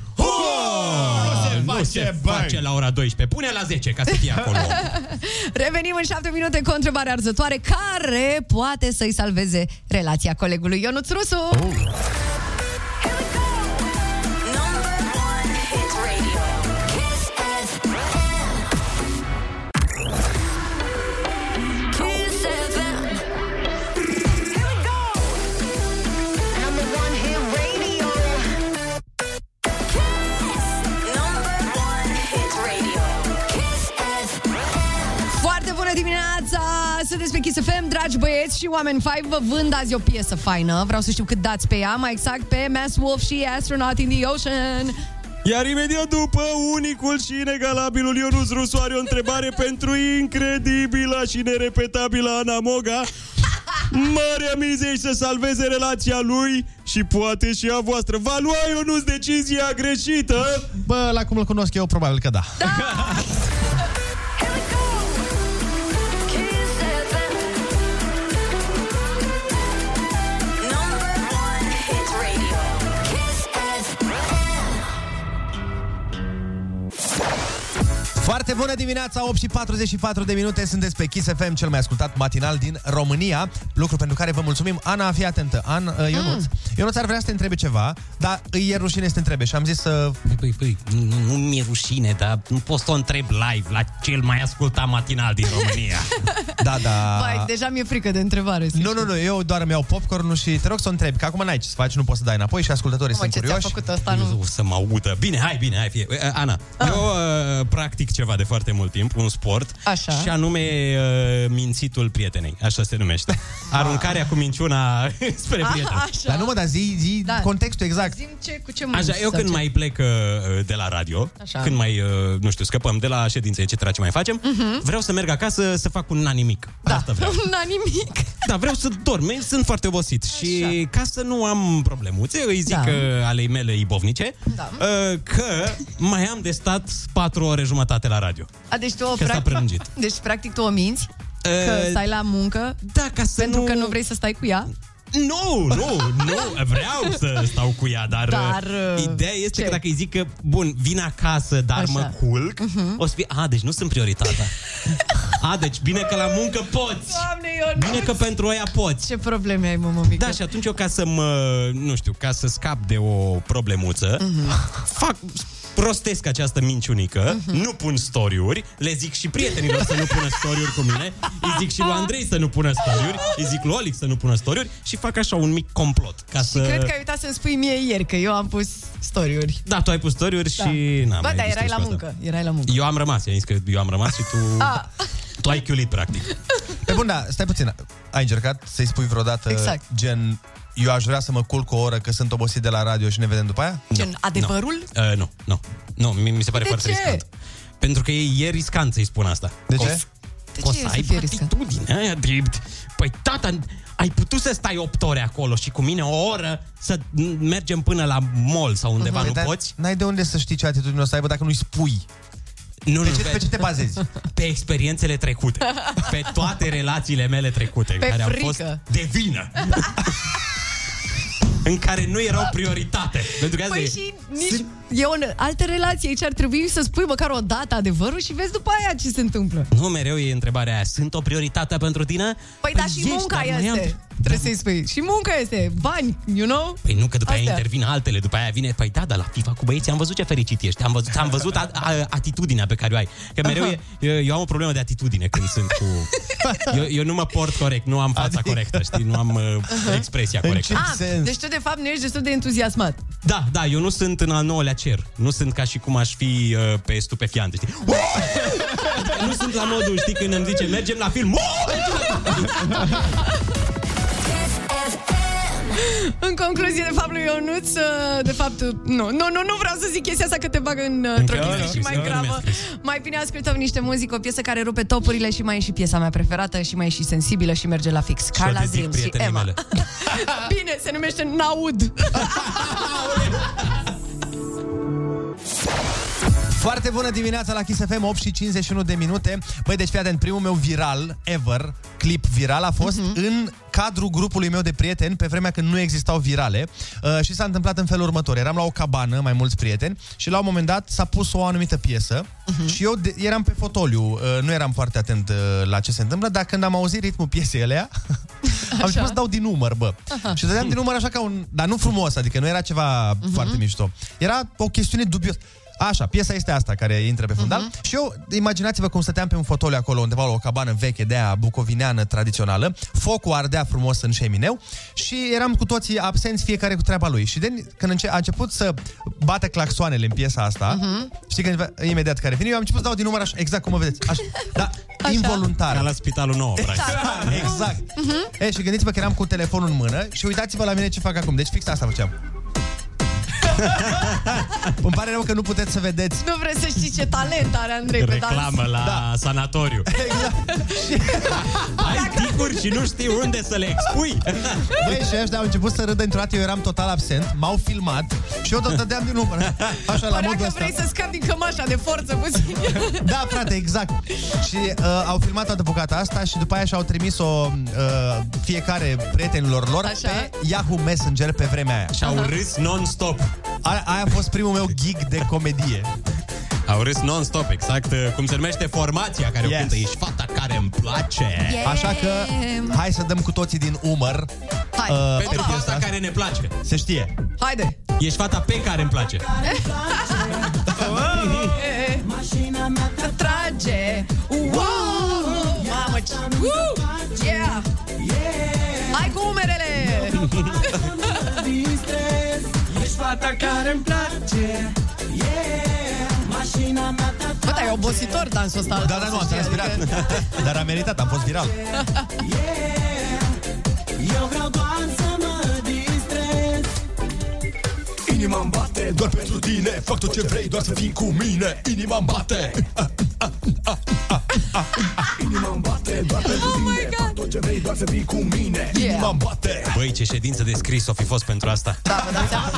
Nu se face la ora 12. Pune la 10 ca să fie acolo. *laughs* Revenim în șapte minute cu o întrebare arzătoare care poate să-i salveze relația colegului Ionuț Rusu. Oh. Sunteți pe Kiss FM, dragi băieți și oameni fai, vă vând azi o piesă faină. Vreau să știu cât dați pe ea, mai exact pe Mass Wolf și Astronaut in the Ocean. Iar imediat după, unicul și inegalabilul Ionuț Rusu are o întrebare *laughs* pentru incredibila și nerepetabilă Ana Moga. *laughs* Marea mizei să salveze relația lui și poate și a voastră. Va lua Ionuț decizia greșită? Bă, la cum îl cunosc eu, probabil că da. Kiss *laughs* Foarte bună dimineața, 8 și 44 de minute, sunteți pe Kiss FM, cel mai ascultat matinal din România, lucru pentru care vă mulțumim. Ana, fii atentă. An, uh, Ionuț, mm. Ionuț ar vrea să te întrebe ceva, dar îi e rușine să te întrebe și am zis să... Păi, păi, nu, nu mi-e rușine, dar nu pot să o întreb live la cel mai ascultat matinal din România. *laughs* Da, da. Vai, deja mi-e frică de întrebare. Nu, nu, nu, eu doar îmi iau popcorn și te rog să o întrebi, că acum n-ai ce să faci, nu poți să dai înapoi și ascultătorii Mă, sunt ce ți-a curioși. făcut ăsta, nu? O să mă audă. Bine, hai, bine, hai, fie. Uh, Ana, eu uh, practic ceva de foarte mult timp, un sport, Așa. și anume uh, mințitul prietenei, așa se numește. *laughs* Aruncarea cu minciuna *laughs* spre Ah, prieten. așa. Dar nu mă, dar zi, zi Da. contextul exact. Zim ce, cu ce Așa, mânci eu sau când ce? mai plec uh, de la radio, Așa. când mai, uh, nu știu, scăpăm de la ședințe, etc., ce mai facem, Mhm. vreau să merg acasă să fac un nimic. Da. Asta vreau. *laughs* N-a nimic. Da, vreau să dorm, sunt foarte obosit și ca să nu am problemuțe, îi zic Da. da. alei mele ibovnice Da. uh, că mai am de stat 4 ore jumătate la radio. A, deci tu o Că s-a practic, prelungit. *laughs* deci practic tu o minți că Uh, stai la muncă da, ca să pentru nu... că nu vrei să stai cu ea? Nu, nu, nu, vreau să stau cu ea, dar, Dar, uh, uh, ideea este ce? că dacă îi zic că, bun, vin acasă, dar Așa. mă culc, Mhm. o să fie, a, deci nu sunt prioritatea. a, deci bine că la muncă poți. Doamne, Ionuț! Bine că pentru aia poți. Ce probleme ai, mă, mămică? Da, și atunci eu ca să mă, nu știu, ca să scap de o problemuță, Mhm. fac prostesc această minciunică, Mhm. nu pun story-uri, le zic și prietenilor să nu pună story-uri cu mine, îi zic și lui Andrei să nu pună story-uri, îi zic lui Olic să nu pună story-uri și fac așa un mic complot. Ca să... Cred că ai uitat să-mi spui mie ieri că eu am pus story-uri. Da, tu ai pus story-uri Da. și... n-am Bă, mai dar erai distrus la cu asta. muncă. Erai la muncă. Eu am rămas, i-am zis că eu am rămas și tu... A, *laughs* Tu ai chiulit, practic. Pe bun, da, stai puțin. Ai încercat să-i spui vreodată Exact. gen... Eu aș vrea să mă culc o oră că sunt obosit de la radio și ne vedem după aia? gen, adevărul? Uh, nu, nu. Nu, mi, mi se pare De foarte ce? riscant. Pentru că e, e riscant să-i spun asta. De Că o ce? să- De că o ce să e să aibă fie riscant? atitudine aia de... Păi, tata, ai putut să stai 8 ore acolo și cu mine o oră să mergem până la mall sau undeva, nu Dar poți? N-ai de unde să știi ce atitudine o să aibă dacă nu-i spui. Nu, Pe nu, ce, pe ce te bazezi? Pe experiențele trecute. *laughs* Pe toate relațiile mele trecute. Pe în care am frică. fost de vină. *laughs* în care nu erau prioritate. Pentru că asta Păi e... și nici... E o altă relație, aici ar trebui să spui măcar o dată adevărul și vezi după aia ce se întâmplă. Nu mereu e întrebarea aia. Sunt o prioritate pentru tine? Păi, da, și ești, munca dar mai este. am- Trebuie să-i spui. Și munca este. Bani, you know? Păi nu, că după aia Astea. intervin altele, după aia vine, păi da, dar la FIFA cu băieții am văzut ce fericit ești, am văzut, am văzut a, a, atitudinea pe care o ai. Că mereu e, eu, eu am o problemă de atitudine când sunt cu... Eu, eu nu mă port corect, nu am fața Adică- corectă, știi, nu am uh, expresia corectă. Ah, deci tu de fapt nu ești destul de entuziasmat. Da, da, eu nu sunt în al nouălea cer. Nu sunt ca și cum aș fi uh, pe stupefiante, știi? *laughs* nu sunt la modul, știi, când îmi zice, mergem la film. *laughs* În concluzie, de fapt, lui Ionuț, uh, de fapt, nu, nu, nu, nu vreau să zic chestia asta că te bag în, uh, într-o Încă chestie nu, și mai nu mi-a gravă. scris. Mai bine ascultăm niște muzică, o piesă care rupe topurile și mai e și piesa mea preferată și mai e și sensibilă și merge la fix. Carla Și-o dedic Dream și prietenii Emma. mele. *laughs* Bine, se numește Naud. Foarte bună dimineața la Kiss FM, 8 și 51 de minute. Băi, deci fii atent, primul meu viral ever, clip viral, a fost uh-huh. în cadrul grupului meu de prieteni, pe vremea când nu existau virale. Uh, și s-a întâmplat în felul următor. Eram la o cabană, mai mulți prieteni, și la un moment dat s-a pus o anumită piesă uh-huh. și eu de- eram pe fotoliu, uh, nu eram foarte atent uh, la ce se întâmplă, dar când am auzit ritmul piesei alea, *laughs* am început să dau din număr, bă. Aha. Și dădeam din număr așa ca un... Dar nu frumos, adică nu era ceva uh-huh. foarte mișto. Era o chestiune dubios. Așa, piesa este asta care intră pe fundal uh-huh. și eu, imaginați-vă cum stăteam pe un fotoliu acolo undeva la o cabană veche de aia bucovineană tradițională, focul ardea frumos în șemineu și eram cu toții absenți fiecare cu treaba lui. Și de, când înce- a început să bate claxoanele în piesa asta, uh-huh. știi că imediat care vine, eu am început să dau din număr așa, exact cum mă vedeți. Așa, da, așa. involuntar. Ca la spitalul nou, practic. Exact. Uh-huh. E, și gândiți-vă că eram cu telefonul în mână și uitați-vă la mine ce fac acum. Deci fix asta făceam. *laughs* Îmi pare rău că nu puteți să vedeți. Nu vreți să știți ce talent are Andrei pe dans. Reclamă la da. sanatoriu. *laughs* Ai ticuri și nu știi unde să le expui. *laughs* Băi, și ăștia au început să râdă într-o dată, eu eram total absent, m-au filmat și eu tot dădeam din număr. Așa, la Părea modul că ăsta. vrei să scapi din cămașa de forță puțin. Da, frate, exact. Și uh, au filmat toată bucata asta și după aia și-au trimis-o uh, fiecare prietenilor lor Așa. pe Yahoo Messenger pe vremea aia. Și au râs non-stop. Aia, aia a fost primul meu gig de comedie. Au râs non-stop, exact uh, cum se numește formația care Yes. o cântă. Ești fata care îmi place. Yeah. Așa că hai să dăm cu toții din umăr. Hai. uh, Pentru piesa fata asta. care ne place. Se știe. Haide. Ești fata pe care îmi place. Mașina mea te trage wow! Mamă, ce... Woo! Yeah! Hai cu umerele! *laughs* Ești fata care îmi place Yeah Mașina mea te Bă, dar e obositor dansul ăsta. Da, da, nu, am transpirat. *laughs* Dar a meritat, am fost viral. Eu vreau doar să mă distrez Inima-mi bate doar pentru tine Fac tot ce vrei doar să fii cu mine Inima-mi bate *laughs* Inima-mi bate doar pentru tine Fac tot ce vrei doar să fii cu mine Inima-mi bate Băi, ce ședință de scris o fi fost pentru asta. Da, vă dați seama?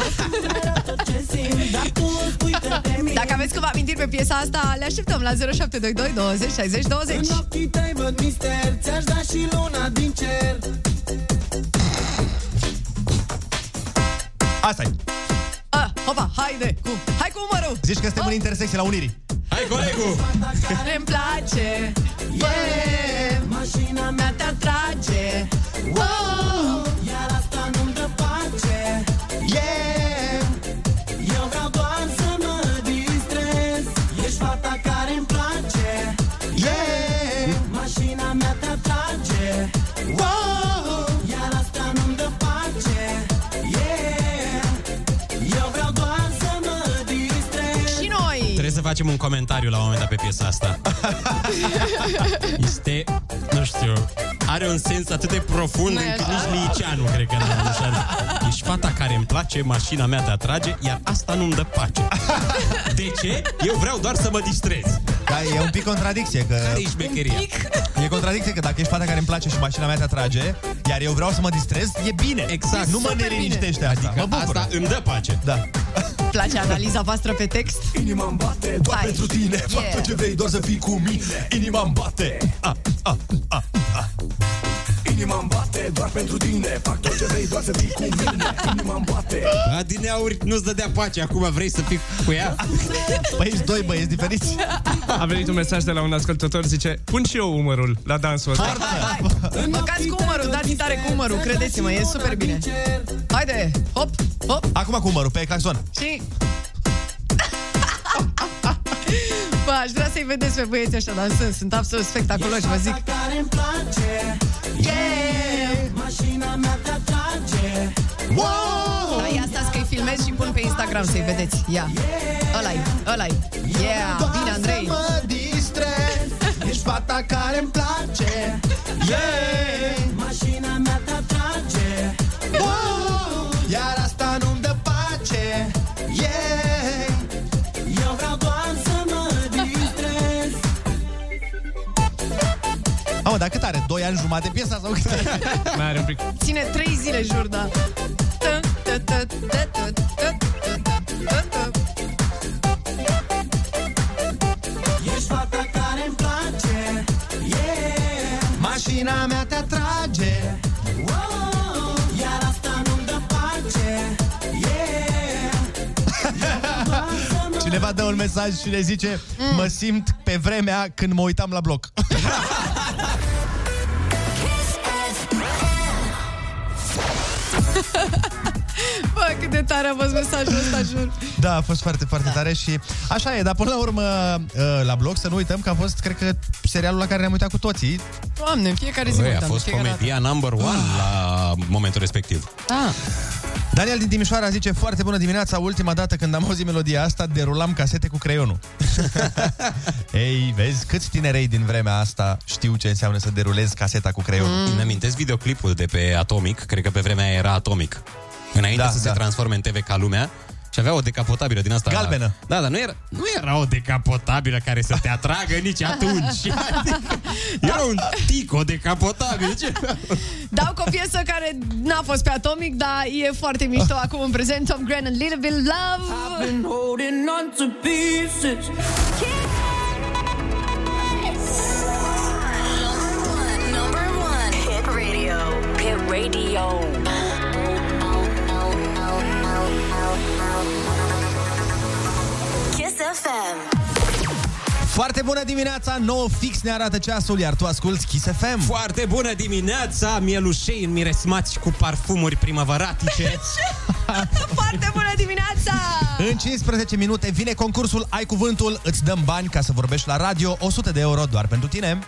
Dacă aveți câteva amintiri pe piesa asta, le așteptăm la 0722 20 60 20. În ochii tăi văd mister Ți-aș da și luna din cer asta e. Ah, hopa, haide, cu, hai cu umărul. Zici că suntem în intersecție la Unirii. Hai, colegul! Care îmi place, yeah, mașina mea te atrage, wow, facem un comentariu la un moment dat pe piesa asta. Este, nu știu, are un sens atât de profund Nu-i încât așa? nici Liceanu cred că nu așa. Ești fata care îmi place, mașina mea te atrage, iar asta nu-mi dă pace. De ce? Eu vreau doar să mă distrez. Da, e un pic contradicție că... Care e șmecheria? E contradicție că dacă ești fata care îmi place și mașina mea te atrage, iar eu vreau să mă distrez, e bine. Exact. Nu mă super neliniștește asta. Adică mă bucur. asta îmi dă pace. Da. Place analiza voastră pe text? Inima-mi bate doar Hai. pentru tine Fac Yeah. tot ce vrei doar să fii cu mine Inima-mi bate ah, ah, ah, ah. Inima-mi bate doar pentru tine Fac tot ce vrei, doar să fii cu mine Inima-mi bate Adineauri nu-ți dădea pace, acum vrei să fii cu ea? Păi ești doi băieți diferiți. A venit un mesaj de la un ascultător, zice Pun și eu umărul la dansul ăsta. Mâncați cu umărul, dați tare cu umărul, credeți-mă, e super bine. Haide, hop, hop. Acum cu umărul, pe claxon. Și... Bă, aș vrea să-i vedeți pe băieții ăștia dansând, sunt absolut spectaculoși, vă zic. care-mi place Yeah Mașina mea te atrage Da, ia stați că-i filmez și pun pe Instagram să-i vedeți. Ia, ăla-i, ăla-i. Yeah, bine, Andrei. mă distrez Ești fata care-mi place Yeah Mașina mea te atrage wow. Iar dar cât are? 2 ani jumate piesa sau cât are? *laughs* Mai are un pic. Ține trei zile, jur, da. Tă, tă, tă, tă, tă, tă, tă, tă. Ești fata care-mi place Yeah Mașina mea te atrage wow. Iar asta nu-mi dă pace Yeah *laughs* Cineva dă un mesaj și le zice mm. Mă simt pe vremea când mă uitam la bloc. *laughs* cât de tare a fost mesajul ăsta, jur. Da, a fost foarte, foarte tare și așa e, dar până la urmă uh, la bloc să nu uităm că a fost, cred că, serialul la care ne-am uitat cu toții. Doamne, în fiecare zi mă Băi, a uitam, fost de fiecare comedia number one la momentul respectiv. dată. Ah. Daniel din Timișoara zice Foarte bună dimineața, ultima dată când am auzit melodia asta Derulam casete cu creionul *laughs* Ei, vezi, câți tinerei din vremea asta Știu ce înseamnă să derulezi caseta cu creionul Mm. Îmi amintesc videoclipul de pe Atomic, cred că pe vremea aia era Atomic. Înainte Da, să se da. transforme în TV ca lumea, și avea o decapotabilă din asta. Galbenă. Da, dar nu era, nu era o decapotabilă care să te atragă nici atunci. *laughs* Adică, era un tico decapotabil. Ce? Dau cu o piesă care n-a fost pe Atomic, dar e foarte mișto *laughs* acum în prezent. Tom Grennan, Little Bit Love. I've been holding on to pieces Number one. Hit radio. Hit radio. FM. Foarte bună dimineața, 9 fix ne arată ceasul Iar tu asculti Kiss FM Foarte bună dimineața, mielușei înmiresmați cu parfumuri primăvăratice. *laughs* Foarte bună dimineața! În 15 minute vine concursul Ai Cuvântul Îți dăm bani ca să vorbești la radio 100 de euro doar pentru tine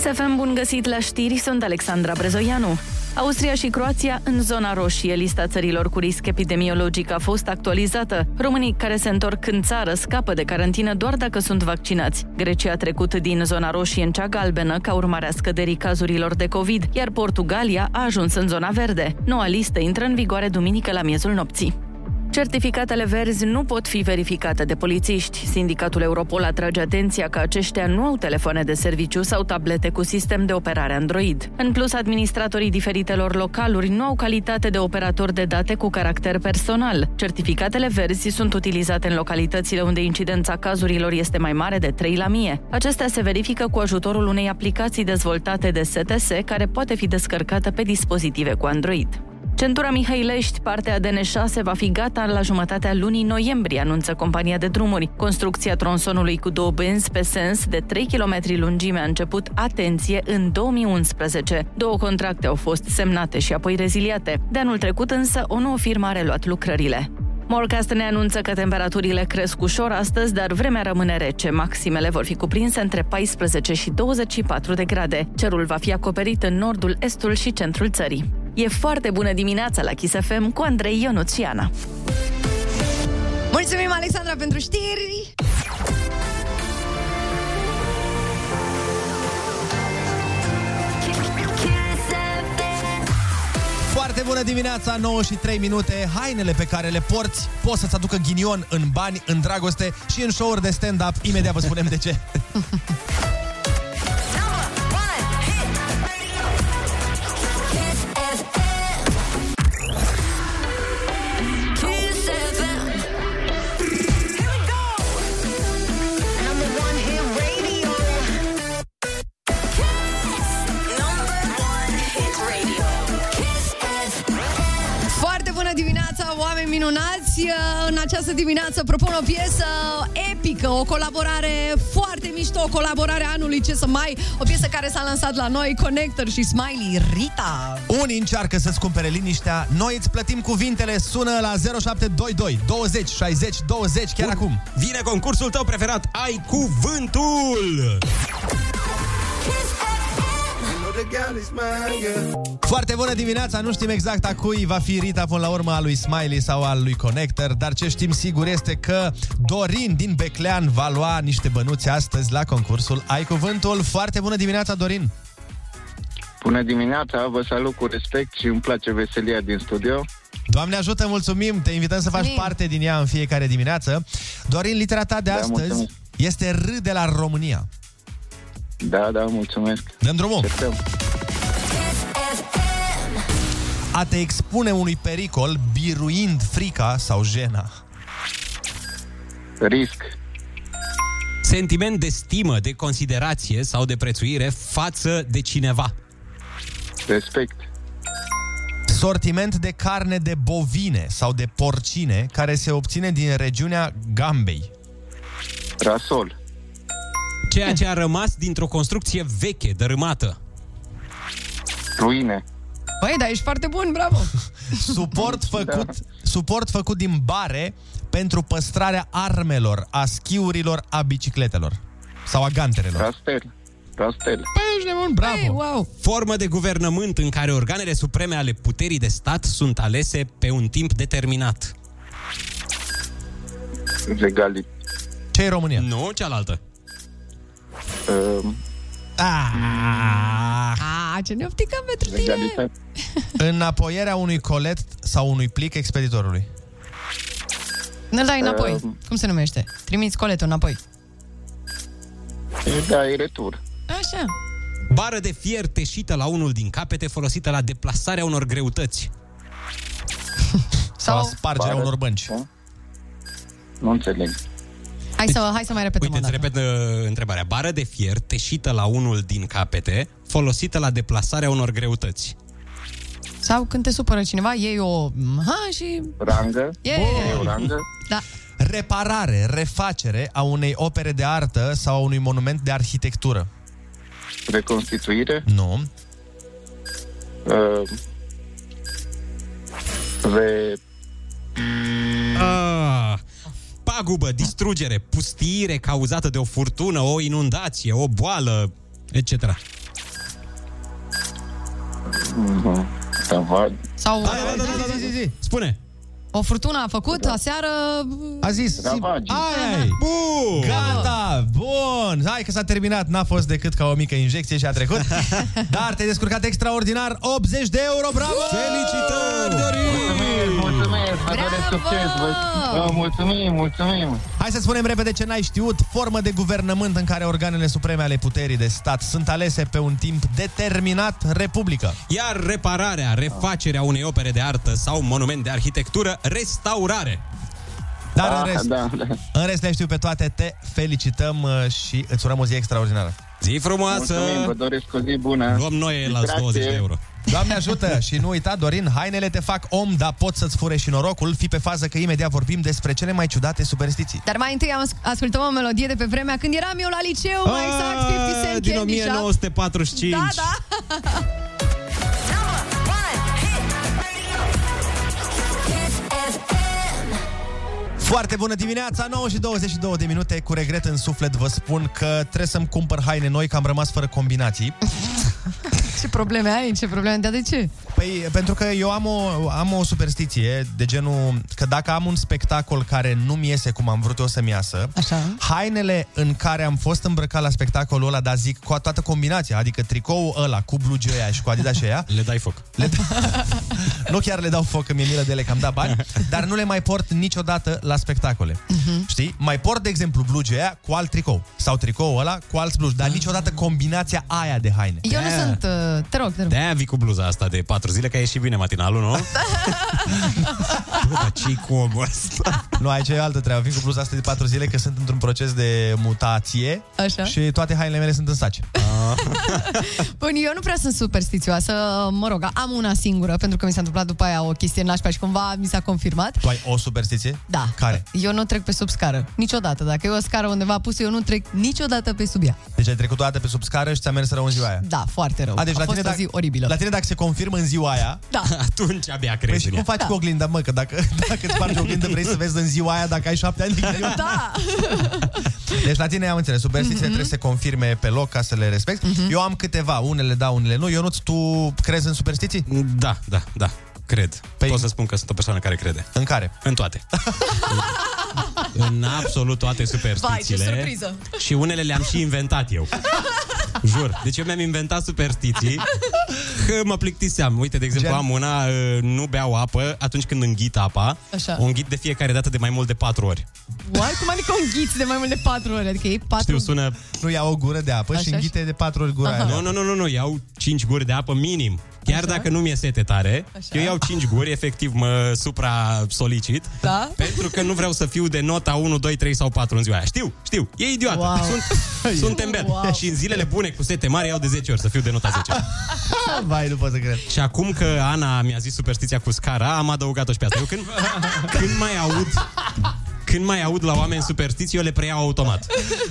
Chisefem, bun găsit la știri, sunt Alexandra Brezoianu. Austria și Croația în zona roșie. Lista țărilor cu risc epidemiologic a fost actualizată. Românii care se întorc în țară scapă de carantină doar dacă sunt vaccinați. Grecia a trecut din zona roșie în cea galbenă ca urmare a scăderii cazurilor de COVID, iar Portugalia a ajuns în zona verde. Noua listă intră în vigoare duminică la miezul nopții. Certificatele verzi nu pot fi verificate de polițiști. Sindicatul Europol atrage atenția că aceștia nu au telefoane de serviciu sau tablete cu sistem de operare Android. În plus, administratorii diferitelor localuri nu au calitate de operator de date cu caracter personal. Certificatele verzi sunt utilizate în localitățile unde incidența cazurilor este mai mare de 3 la mie. Acestea se verifică cu ajutorul unei aplicații dezvoltate de STS care poate fi descărcată pe dispozitive cu Android. Centura Mihăilești, partea DN6, va fi gata la jumătatea lunii noiembrie, anunță compania de drumuri. Construcția tronsonului cu două benzi pe sens de 3 km lungime a început, atenție, în 2011. Două contracte au fost semnate și apoi reziliate. De anul trecut însă, o nouă firmă a reluat lucrările. Morcast ne anunță că temperaturile cresc ușor astăzi, dar vremea rămâne rece. Maximele vor fi cuprinse între 14 și 24 de grade. Cerul va fi acoperit în nordul, estul și centrul țării. E foarte bună dimineața la Kiss FM cu Andrei Ionuț și Ana. Mulțumim, Alexandra, pentru știri! Foarte bună dimineața, 9 și 3 minute Hainele pe care le porți pot să-ți aducă ghinion în bani, în dragoste și în show-uri de stand-up Imediat vă spunem de ce *laughs* uh, în această dimineață propun o piesă epică, o colaborare foarte mișto, o colaborare a anului, ce să mai, o piesă care s-a lansat la noi, Connector și Smiley, Rita. Unii încearcă să-ți cumpere liniștea, noi îți plătim cuvintele, sună la 0722 20 60 20 chiar Bun. acum. Vine concursul tău preferat, ai cuvântul! Foarte bună dimineața, nu știm exact a cui va fi Rita până la urmă, a lui Smiley sau al lui Connector, dar ce știm sigur este că Dorin din Beclean va lua niște bănuți astăzi la concursul Ai Cuvântul. Foarte bună dimineața, Dorin! Bună dimineața, vă salut cu respect și îmi place veselia din studio. Doamne ajută, mulțumim, te invităm să faci Mulțumim. parte din ea în fiecare dimineață. Dorin, litera ta de Da, astăzi mulțumesc. este R de la România. Da, da, mulțumesc. Dăm drumul! Cercăm. A te expune unui pericol biruind frica sau jena. Risc. Sentiment de stimă, de considerație sau de prețuire față de cineva. Respect. Sortiment de carne de bovine sau de porcine care se obține din regiunea Gambei. Rasol. Ceea ce a rămas dintr-o construcție veche, dărâmată. Ruine. Băi, dar ești foarte bun, bravo! *laughs* Suport făcut, suport făcut din bare pentru păstrarea armelor, a schiurilor, a bicicletelor sau a ganterelor. Rastel. Rastel. Păi, ești nebun, bravo! Băi, wow! Formă de guvernământ în care organele supreme ale puterii de stat sunt alese pe un timp determinat. Legali. ce e România? Nu, cealaltă. Uh, Ah, A, ce ne opticăm pentru tine! legalitate. *laughs* înapoierea unui colet sau unui plic expeditorului. Ne-l dai înapoi. Uh. Cum se numește? Trimiți coletul înapoi. Da, e retur. Așa. Bară de fier teșită la unul din capete folosită la deplasarea unor greutăți. *laughs* Sau a Sau, spargerea Bară. unor bănci. Da. Nu înțeleg. Hai să, hai să mai repetăm Uite, o îți dată. repet uh, întrebarea. Bară de fier teșită la unul din capete folosită la deplasarea unor greutăți. Sau când te supără cineva, iei o... Ha, și... Rangă. Yeah. E o rangă. Da. Reparare, refacere a unei opere de artă sau a unui monument de arhitectură. Reconstituire. Nu. Uh, re... Ah, pagubă, distrugere, pustiire cauzată de o furtună, o inundație, o boală, etc. Mhm. Da, Sau Da, da, da, da, da, zi, zi. Spune. o furtună a făcut aseară... A zis. Ravagii. Ai, ai. Bun! Gata, bun. Hai că s-a terminat, n-a fost decât ca o mică injecție și a trecut. *laughs* Dar te-ai descurcat extraordinar, 80 de euro, bravo! Felicitări, Dorin! Mulțumesc, mulțumesc, vă doresc succes. Vă, vă mulțumim, mulțumim. Hai să spunem repede ce n-ai știut. Formă de guvernământ în care organele supreme ale puterii de stat sunt alese pe un timp determinat, republică. Iar repararea, refacerea unei opere de artă sau monument de arhitectură, restaurare. Dar în Ah, rest, da, da. în rest le știu pe toate, te felicităm uh, și îți urăm o zi extraordinară. Zi frumoasă! Mulțumim, vă doresc o zi bună. Luăm noi la Distracție. 20 de euro. Doamne ajută și nu uita, Dorin, hainele te fac om, dar pot să-ți fure și norocul. Fi pe fază că imediat vorbim despre cele mai ciudate superstiții. Dar mai întâi am as- ascultăm o melodie de pe vremea când eram eu la liceu, mai exact 50 Cent Ah, din Candy Shop. 1945. Da, da. *laughs* Foarte bună dimineața, 9 și 22 de minute. Cu regret în suflet vă spun că trebuie să-mi cumpăr haine noi, că am rămas fără combinații. *laughs* Ce probleme ai? Ce probleme? Dar de ce? Păi, pentru că eu am o, am o superstiție de genul că dacă am un spectacol care nu-mi iese cum am vrut eu să-mi iasă, Așa. hainele în care am fost îmbrăcat la spectacolul ăla, dar zic cu toată combinația, adică tricoul ăla cu blugii ăia și cu Adidas și ăia, *laughs* Le dai foc. le *laughs* nu chiar le dau foc, că mi-e milă de ele că am dat bani, *laughs* dar nu le mai port niciodată la spectacole. Știi? Mai port, de exemplu, blugii ăia cu alt tricou sau tricoul ăla cu alți blugi, dar niciodată combinația aia de haine. Eu nu Da. sunt... Uh, te rog, te rog. De-aia vii cu bluza asta de 4 zile, că a ieșit bine matinalul, nu? *laughs* Bă, dar ce-i cu omul ăsta? Nu, aici e altă treabă. Vin cu bluza asta de 4 zile că sunt într-un proces de mutație Așa. și toate hainele mele sunt în saci. *laughs* Bun, eu nu prea sunt superstițioasă, mă rog, am una singură, pentru că mi s-a întâmplat după aia o chestie nașpa și cumva mi s-a confirmat. Tu ai o superstiție? Da. Care? Eu nu trec pe sub scară, niciodată. Dacă e o scară undeva pusă, eu nu trec niciodată pe sub ea. Deci ai trecut o dată pe sub scară și ți-a mers rău în ziua aia. Da, foarte rău. A, deci a la fost tine, o zi dacă, oribilă. la tine dacă se confirmă în ziua aia, Da. *laughs* Atunci abia Păi crezi și în cum ea. faci cu oglinda, mă? Că dacă, *laughs* dacă îți spargi oglindă, vrei să vezi în ziua aia dacă ai șapte ani de *laughs* ghinion? Da. Deci la tine am înțeles, superstițiile Mhm. trebuie să se confirme pe loc ca să le respecti. Eu am câteva, unele da, unele nu. Ionuț, tu crezi în superstiții? Da, da, da. Cred. Păi... Pot să spun că sunt o persoană care crede. În care? În toate. *laughs* în absolut toate superstițiile. Vai, ce surpriză. Și unele le-am și inventat eu. *laughs* Jur. Deci eu mi-am inventat superstiții că mă plictiseam. Uite, de exemplu, Gen? am una, uh, nu beau apă atunci când înghit apa. Așa. O înghit de fiecare dată de mai mult de patru ori. Uai, cum adică un ghiț de mai mult de 4 ore? Adică e 4... Știu, sună... Nu ia o gură de apă Așa și și- înghite de patru ori gura Aha. aia. Nu, nu, nu, nu, nu, iau 5 guri de apă minim. Chiar Așa. dacă nu mi-e sete tare, Așa. eu iau 5 guri, efectiv mă supra-solicit, Da? pentru că nu vreau să fiu de nota 1, 2, 3 sau 4 în ziua aia. Știu, știu, e idiotă. Wow. Sunt, *laughs* sunt tembel. Wow. Și în zilele bune cu sete mari iau de 10 ori să fiu de nota 10. *laughs* Vai, nu pot să cred. Și acum că Ana mi-a zis superstiția cu scara, am adăugat-o și pe asta. Eu când, *laughs* când mai aud când mai aud la oameni superstiții, eu le preiau automat.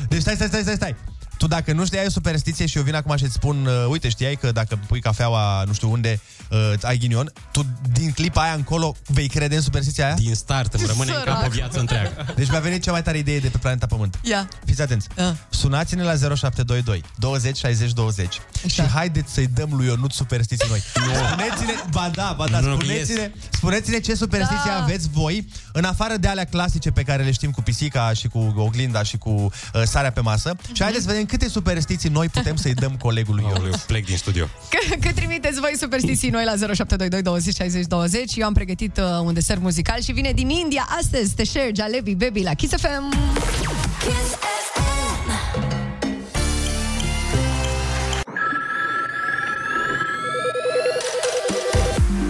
Deci stai, stai, stai, stai, stai. Tu dacă nu știai o superstiție și eu vin acum și îți spun, uh, uite, știai că dacă pui cafeaua nu știu unde, uh, ai ghinion, tu din clipa aia încolo vei crede în superstiția aia? Din start îmi rămâne în cap o Sărac. viață întreagă. Deci mi-a venit cea mai tare idee de pe planeta Pământ. Ia. Fiți atenți. Ah. Sunați-ne la 0722 20 60 20 și haideți să-i dăm lui Ionut superstiții noi. Spuneți-ne, ba da, ba da, Nu, nu, spuneți-ne, spuneți-ne ce superstiții Da. aveți voi, în afară de alea clasice pe care le știm cu pisica și cu oglinda și cu uh, sarea pe masă. Și haideți să vedem câte superstiții noi putem să-i dăm colegului Ionut. Eu plec din studio. Că, că trimiteți voi superstiții noi la 0722 20 60 20 Eu am pregătit uh, un desert muzical și vine din India astăzi Tesher Jalebi Baby la Kiss FM Kiss FM.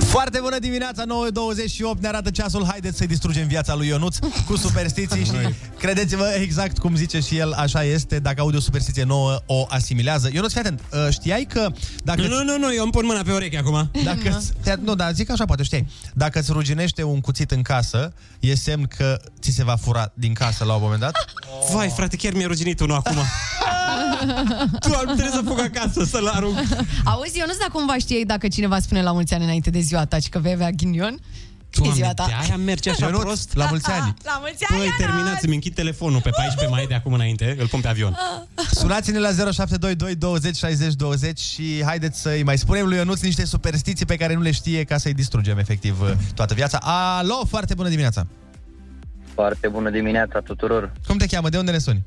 Foarte bună dimineața, 9.28, ne arată ceasul, haideți să-i distrugem viața lui Ionuț cu superstiții și credeți-vă, exact cum zice și el, așa este, dacă aude o superstiție nouă, o asimilează. Ionuț, fii atent, uh, știai că dacă... Nu, nu, nu, nu, eu îmi pun mâna pe ureche acum. Dacă îți, te, nu, dar zic așa, poate știai. Dacă îți ruginește un cuțit în casă, e semn că ți se va fura din casă la un moment dat. Vai, frate, chiar mi-a ruginit unul acum. *laughs* *laughs* Doamne, trebuie să fug acasă să-l arunc. Auzi, eu nu știu dacă cumva știai dacă cineva spune la mulți ani înainte de ziua ta și că vei avea ghinion E ziua ta. de aia merge așa Ionuț, prost. la mulți ani. La mulți ani, Păi, Ionuț! terminați, îmi închid telefonul pe 14 mai de acum înainte, îl pun pe avion. *laughs* Sunați-ne la 0722 20 60 20 și haideți să-i mai spunem lui Ionuț niște superstiții pe care nu le știe ca să-i distrugem efectiv toată viața. Alo, foarte bună dimineața! Foarte bună dimineața tuturor. Cum te cheamă? De unde ne suni?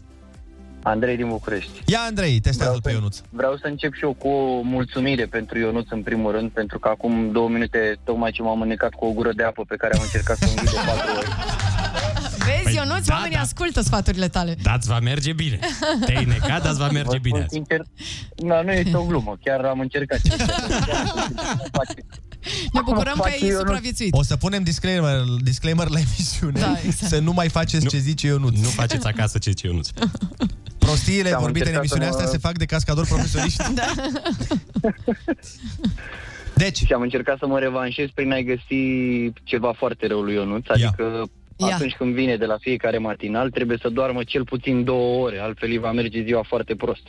Andrei din București. Ia, Andrei, testează pe Ionuț. Vreau să încep și eu cu o mulțumire pentru Ionuț în primul rând, pentru că acum două minute tocmai ce m-am înnecat cu o gură de apă pe care am încercat să o înghit de *laughs* patru ori. Vezi, Păi, Ionuț, da, oamenii da. ascultă sfaturile tale. Da-ți va merge bine. Te-ai necat, dar va *laughs* merge Vă spun bine. sincer, nu, nu este o glumă, chiar am încercat. *laughs* Ne bucurăm că Face ai Ionuț. supraviețuit. O să punem disclaimer, disclaimer la emisiune Da, exact. să nu mai faceți ce zice Ionuț. Nu faceți acasă ce zice Ionuț. Prostiile Am vorbite în încercat emisiunea să mă- asta se fac de cascadori profesioniști. *laughs* Da. Deci, Și am încercat să mă revanșez prin a-i găsi ceva foarte rău lui Ionuț, adică Ia. atunci când vine de la fiecare matinal trebuie să doarmă cel puțin două ore, altfel îi va merge ziua foarte prost.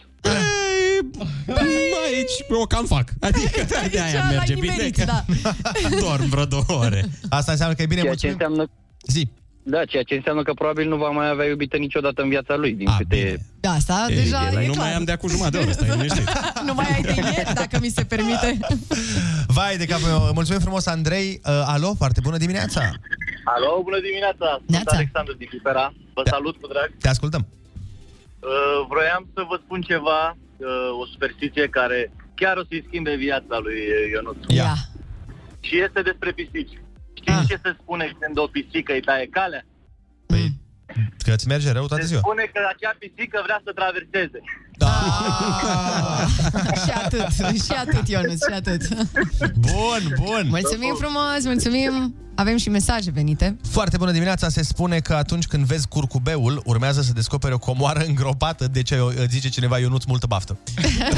Aici o cam fac. Adică *laughs* de aia Aici merge l-ai bine. nimerit, Că da. *laughs* dorm vreo două ore. asta înseamnă că e bine, Ceea ce mulțumim. înseamnă Zi. Da, ceea ce înseamnă că probabil nu va mai avea iubită niciodată în viața lui, din A, câte... bine. Da, asta deja e nu clar. mai am de acum jumătate de oră, stai liniștit. *laughs* nu mai ai de ieri, dacă mi se permite. Vai de capul meu. Mulțumim frumos, Andrei. Uh, alo, foarte bună dimineața. Alo, bună dimineața! Sunt Neața. Alexandru din Pipera. Vă Da. salut cu drag. Te ascultăm. Uh, vroiam să vă spun ceva, uh, o superstiție care chiar o să-i schimbe viața lui Ionuț. Ia. Și este despre pisici. Știți Ah. ce se spune când o pisică îi taie calea? Păi, că îți merge rău toată Se ziua. spune că acea pisică vrea să traverseze. Da. și atât, și atât, Ionuț, și atât. Bun, bun. Mulțumim frumos, mulțumim. Avem și mesaje venite. Foarte bună dimineața, se spune că atunci când vezi curcubeul, urmează să descoperi o comoară îngropată, de ce îți zice cineva Ionuț multă baftă.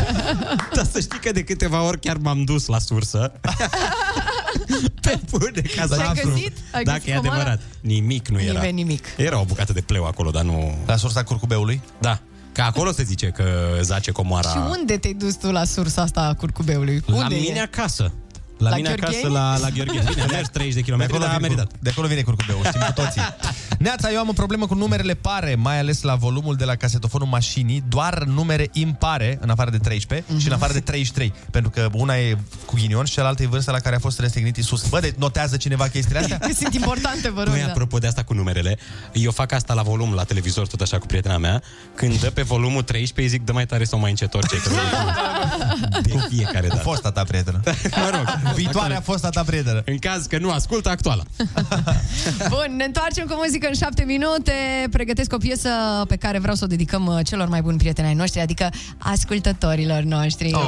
*laughs* Dar să știi că de câteva ori chiar m-am dus la sursă. *laughs* Pe bune, ca să Ai aflu găsit? Ai dacă găsit e comoara? adevărat. Nimic nu era. Nimeni nimic. Era o bucată de pleu acolo, dar nu... La sursa curcubeului? Da. Că acolo se zice că zace comoara... Și unde te-ai dus tu la sursa asta a curcubeului? La unde mine e? acasă. La, La mine acasă, Gheorgheni? la, la Gheorgheni. Bine, am mers 30 de De kilometri, acolo, dar a vine, meritat. cur- de acolo vine curcubeul, știm cu toții. *laughs* Neața, eu am o problemă cu numerele pare, mai ales la volumul de la casetofonul mașinii, doar numere impare, în afară de 13 Mhm. și în afară de 33, pentru că una e cu ghinion și cealaltă e vârsta la care a fost răstignit Isus. Bă, de notează cineva chestiile astea? Că *laughs* sunt importante, vă rog. Băi, da. apropo de asta cu numerele, eu fac asta la volum la televizor, tot așa cu prietena mea. Când dă pe volumul 13, îi zic, dă mai tare sau mai încet orice. Că *laughs* de fiecare dată. Fosta ta prietenă. mă rog, Viitoarea fosta ta prietenă. În caz că nu ascultă, actuala. *laughs* Bun, ne întoarcem cu muzică în șapte minute. Pregătesc o piesă pe care vreau să o dedicăm uh, celor mai buni prieteni ai noștri, adică ascultătorilor noștri. Oh.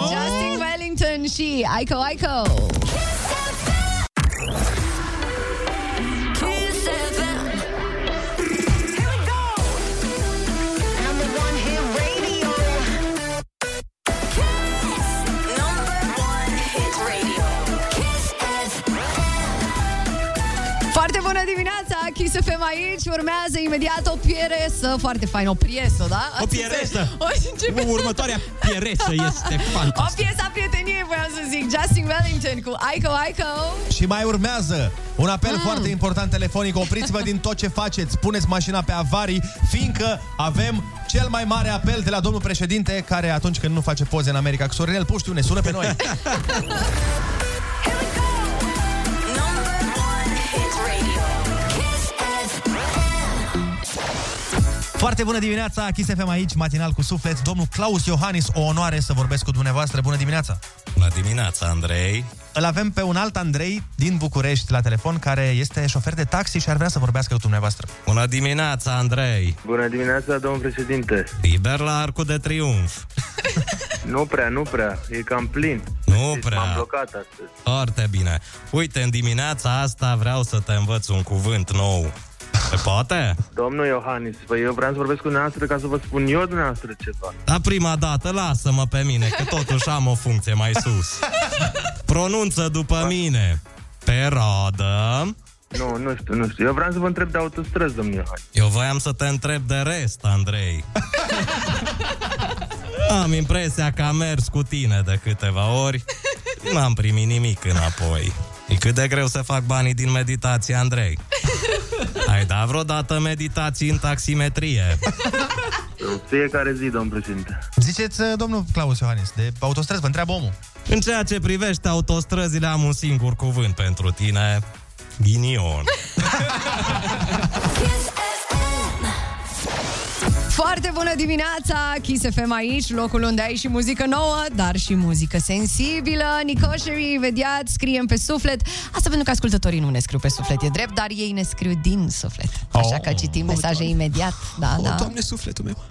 Justin Wellington și Aiko Aiko. Foarte dimineața, Kiss FM aici. Urmează imediat o piesă foarte faină, o piesă, da? O Ați pieresă. înțeles? O, începe- Următoarea pieresă este *laughs* o fantastică. piesă a prieteniei, voiam să zic. Justin Wellington cu Aiko Aiko. Și mai urmează un apel mm. foarte important telefonic. Opriți-vă din tot ce faceți. Puneți mașina pe avarii, fiindcă avem cel mai mare apel de la domnul președinte, care atunci când nu face poze în America cu Sorinel Puștiu, ne sună pe noi. *laughs* Foarte bună dimineața, Kiss FM aici, matinal cu suflet. Domnul Claus Iohannis, o onoare să vorbesc cu dumneavoastră. Bună dimineața! Bună dimineața, Andrei. Îl avem pe un alt Andrei din București la telefon, care este șofer de taxi și ar vrea să vorbească cu dumneavoastră. Bună dimineața, Andrei. Bună dimineața, domnul președinte. Liber la Arcul de Triumf. *laughs* Nu prea, nu prea, e cam plin. Nu prea. M-am blocat astăzi. Foarte bine. Uite, în dimineața asta vreau să te învăț un cuvânt nou. Se poate? Domnul Iohannis, păi eu vreau să vorbesc cu dumneavoastră ca să vă spun eu dumneavoastră ceva. La prima dată, lasă-mă pe mine, că totuși am o funcție mai sus. Pronunță după mine. Pe rodă. Nu, nu știu, nu știu. Eu vreau să vă întreb de autostrăzi, domnul Iohannis. Eu voiam să te întreb de rest, Andrei. Am impresia că am mers cu tine de câteva ori. N-am primit nimic înapoi. E cât de greu să fac banii din meditație, Andrei. *laughs* Ai dat vreodată meditații în taximetrie? În fiecare zi, domnul președinte. Ziceți, uh, domnul Claus Iohannis, de autostrăzi, vă întreabă omul. În ceea ce privește autostrăzile, am un singur cuvânt pentru tine. Ghinion. *laughs* Foarte bună dimineața, Kiss FM aici, locul unde ai și muzică nouă, dar și muzică sensibilă. Nicoșerii, vediați, scriem pe suflet. Asta pentru că ascultătorii nu ne scriu pe suflet, e drept, dar ei ne scriu din suflet. Așa că citim mesaje imediat. Da, da. Doamne, sufletul meu. *laughs*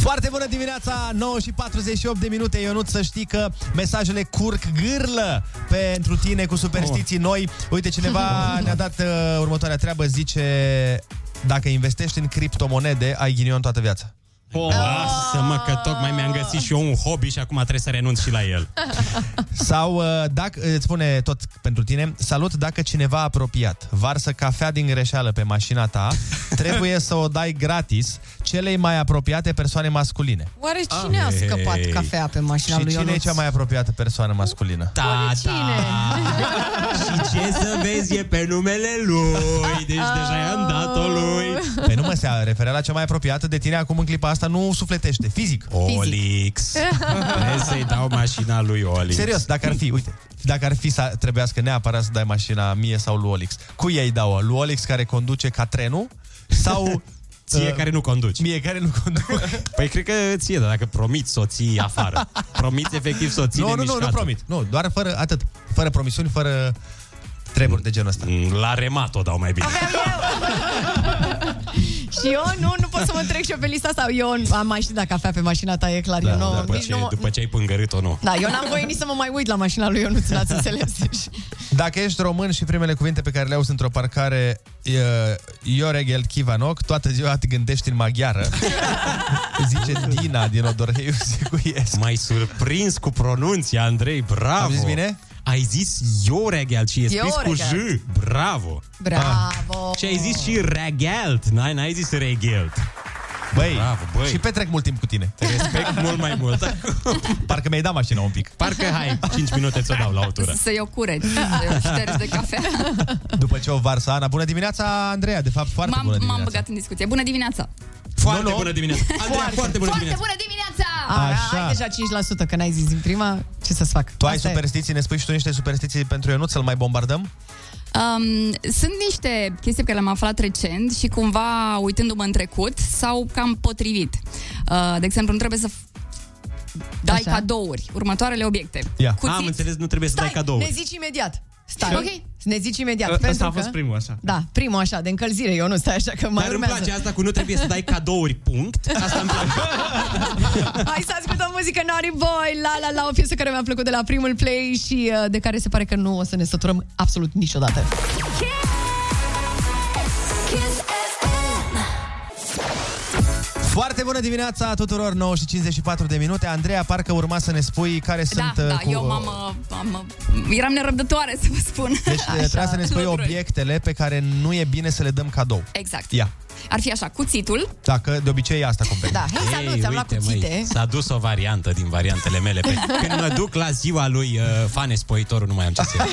Foarte bună dimineața, 9 și 48 de minute, Ionut, să știi că mesajele curg gârlă pentru tine cu superstiții Oh. noi. Uite, cineva *laughs* ne-a dat uh, următoarea treabă, zice, dacă investești în criptomonede, ai ghinion toată viața. Oh, lasă-mă că tocmai mi-am găsit și eu un hobby și acum trebuie să renunț și la el. *laughs* Sau uh, dacă, îți spune tot pentru tine, salut dacă cineva apropiat varsă cafea din greșeală pe mașina ta, *laughs* trebuie să o dai gratis celei mai apropiate persoane masculine. Oare cine a scăpat Ei. cafea pe mașina și lui cine e Ionuț? cea mai apropiată persoană masculină? Da, Cine? *laughs* Și ce să vezi e pe numele lui Deci deja i-am dat-o lui Păi nu mă se referă la cea mai apropiată de tine acum în clipa asta, nu sufletește, fizic. Olix Trebuie să-i dau mașina lui Olix Serios, dacă ar fi, uite, dacă ar fi să trebuiască neapărat să dai mașina mie sau lui Olix, cui ei dau? Lui Olix care conduce ca trenul sau Ție uh, care nu conduci Mie care nu conduc. *laughs* Păi cred că ție, dar dacă promiți soții afară Promiți efectiv soții Nu, nu, nu, nu promit. Nu, doar fără atât. Fără promisiuni, fără treburi de genul ăsta. La remat o dau mai bine *laughs* și eu nu, nu pot să mă trec și eu pe lista asta. Eu am mai și dat cafea pe mașina ta, e clar. eu nu, după, nici ce, nu, după ce ai pângărit-o, nu. da, eu n-am voie nici să mă mai uit la mașina lui Ionuț, n-ați înțeles. *laughs* Dacă ești român și primele cuvinte pe care le auzi într-o parcare e, Ioregel Kivanok, toată ziua te gândești în maghiară. *laughs* Zice Dina din Odorheiu Sicuiesc. M-ai surprins cu pronunția, Andrei, bravo! Am zis bine? Ai zis Ioregel și e scris cu J. Ioregel. Bravo! Bravo! Și ai zis și regelt, n-ai, n-ai zis regelt. Băi, Bravo, băi. și petrec mult timp cu tine. Te respect mult mai mult. *laughs* Parcă mi-ai dat mașina un pic. Parcă, hai, 5 minute ți-o dau la o tură. Să-i o cureți, să-i o ștergi de cafea. *laughs* După ce o varsă Ana. Bună dimineața, Andreea. De fapt, foarte M-am, bună m-am dimineața. băgat în discuție. Bună dimineața! Foarte Nu, nu. bună dimineața. Andreea, foarte, bună Foarte dimineața. bună dimineața! A, Așa. ai deja 5%, că n-ai zis din prima, ce să-ți fac? Tu ai Asta e. superstiții, ne spui și tu niște superstiții pentru Ionut să-l mai bombardăm? Um, sunt niște chestii pe care le-am aflat recent și cumva, uitându-mă în trecut, s-au cam potrivit. Uh, de exemplu, nu trebuie să f- dai Așa. cadouri, următoarele obiecte. Ia. Cuțit. Am înțeles, nu trebuie să dai Stai, cadouri. ne zici imediat. Stai, Ce? ok? Ne zici imediat. Ă, pentru Ăsta a că... fost primul, așa. Da, primul așa, de încălzire, eu nu stai așa că mai Dar îmi urmează. place asta cu nu trebuie să dai cadouri, punct. Asta îmi place. *laughs* Hai să ascultăm muzică Naughty Boy, La La La, o piesă care mi-a plăcut de la primul play și uh, de care se pare că nu o să ne săturăm absolut niciodată. Foarte bună dimineața tuturor, 9 și 54 de minute. Andreea, parcă urma să ne spui care Da, sunt... da, uh, cu... eu m-am, uh, am, uh, eram nerăbdătoare *laughs* să vă spun. Deci trebuia să ne spui Lucruri. obiectele pe care nu e bine să le dăm cadou. Exact. Ia. Ar fi așa, cuțitul, Dacă de obicei e asta cumperi. Da, hei, salut, ți-am luat cuțite. măi, s-a dus o variantă din variantele mele. Pe... *laughs* Când mă duc la ziua lui uh, Fane Spoitorul, nu mai am ce să iau.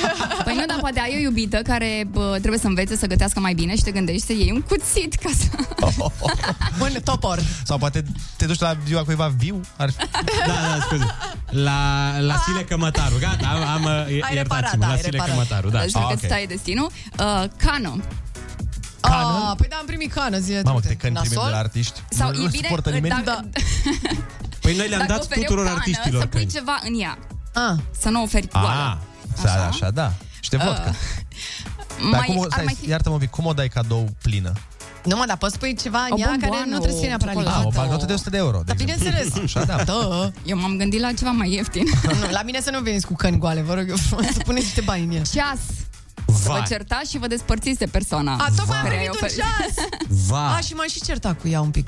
Păi nu, dar poate ai o iubită care bă, trebuie să învețe să gătească mai bine și te gândești să iei un cuțit ca să... *laughs* Un topor. Sau poate te duci la ziua cuiva viu? Ar... Da, da, scuze. La, la Sile Cămătaru. Gata, am, am uh, reparat, iertați-mă. da, La ai Sile reparat. Cămătaru, da. Îți Ah, că ok. stai destinul. Uh, cană. Ah, păi da, am primit cană zile Mamă, trecute. câte căni primim de la Nasol? artiști. Sau nu e bine, suportă nimeni. dacă, *laughs* Păi noi le-am dacă dat oferi o tuturor cană, artiștilor să pui căni. ceva în ea. Ah. Să nu oferi Ah, goală. așa, așa, da. Și te vodcă. Dar Mai, cum, o- ar stai, mai fi... iartă-mă un pic, cum o dai cadou plină? Nu mă, dar poți spui ceva în O ea care bomboană, nu trebuie să fie o neapărat ciocolată. Ah, o lipată. bancnotă de 100 de euro, de Da, exemplu. bineînțeles. *laughs* Așa, da. Da. Eu m-am gândit la ceva mai ieftin. Nu, la mine să nu veniți cu căni goale, vă rog eu frumos, *laughs* să puneți niște bani în el. Ceas. Să vă Vai, certați și vă despărțiți de persoana. A, tocmai am care primit i-a un oferit. ceas! *laughs* A, vai. și m-am și certat cu ea un pic.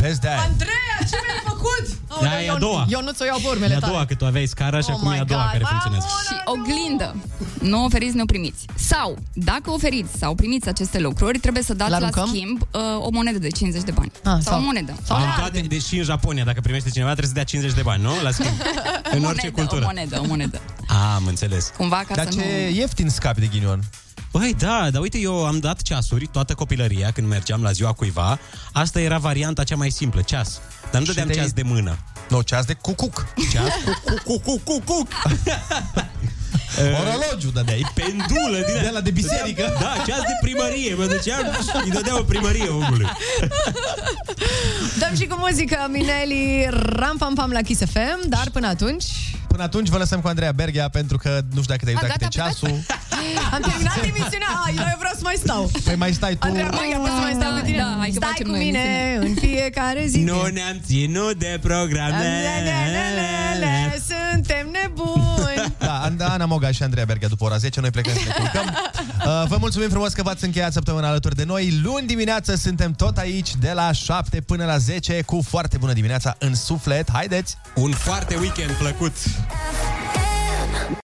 Vezi de aia. Andreea, ce mi-ai făcut? Da, e a doua. Eu nu ți-o iau pe E urmele a tale. doua, că tu aveai scara și Oh acum e my a doua God, care mamă! funcționează. Și oglindă. Nu oferiți, nu primiți. Sau, dacă oferiți sau primiți aceste lucruri, trebuie să dați la, L-aruncăm? schimb uh, o monedă de 50 de bani. Ah, sau, sau- o monedă. sau În le toate, ardem. deci și în Japonia, dacă primește cineva, trebuie să dea 50 de bani, nu? La schimb. *laughs* în o orice monedă, cultură. O monedă, o monedă. A, am înțeles. Cumva ca Dar să ce nu... ieftin scapi de ghinion. Băi, da, dar uite, eu am dat ceasuri toată copilăria când mergeam la ziua cuiva. Asta era varianta cea mai simplă, ceas. Dar nu Și dădeam de- ceas de mână. Nu, ceas de cucuc. Ceas cu cu cu cu cu cu. Orologiu dădeai. Pendulă din De la de biserică. Da, ceas de primărie. Mă duceam și îi dădeam o primărie omului. Dăm și cu muzică Mineli Ram Pam Pam la Kiss FM, dar până atunci Până atunci vă lăsăm cu Andreea Berghea pentru că nu știu dacă te-ai A, uitat câte gata, ceasul. am terminat emisiunea. A, eu vreau să mai stau. Păi mai stai tu. Andreea, mai vreau să mai stau cu tine. Da, hai că Stai facem cu noi mine emisiune. în fiecare zi. Nu ne-am ținut de programe. Lelelelele, Suntem nebuni. Da, An- Ana Moga și Andreea Berghea după ora 10, noi plecăm să ne culcăm. Uh, vă mulțumim frumos că v-ați încheiat săptămâna alături de noi. Luni dimineață suntem tot aici de la 7 până la 10 cu foarte bună dimineața în suflet. Haideți! Un foarte weekend plăcut.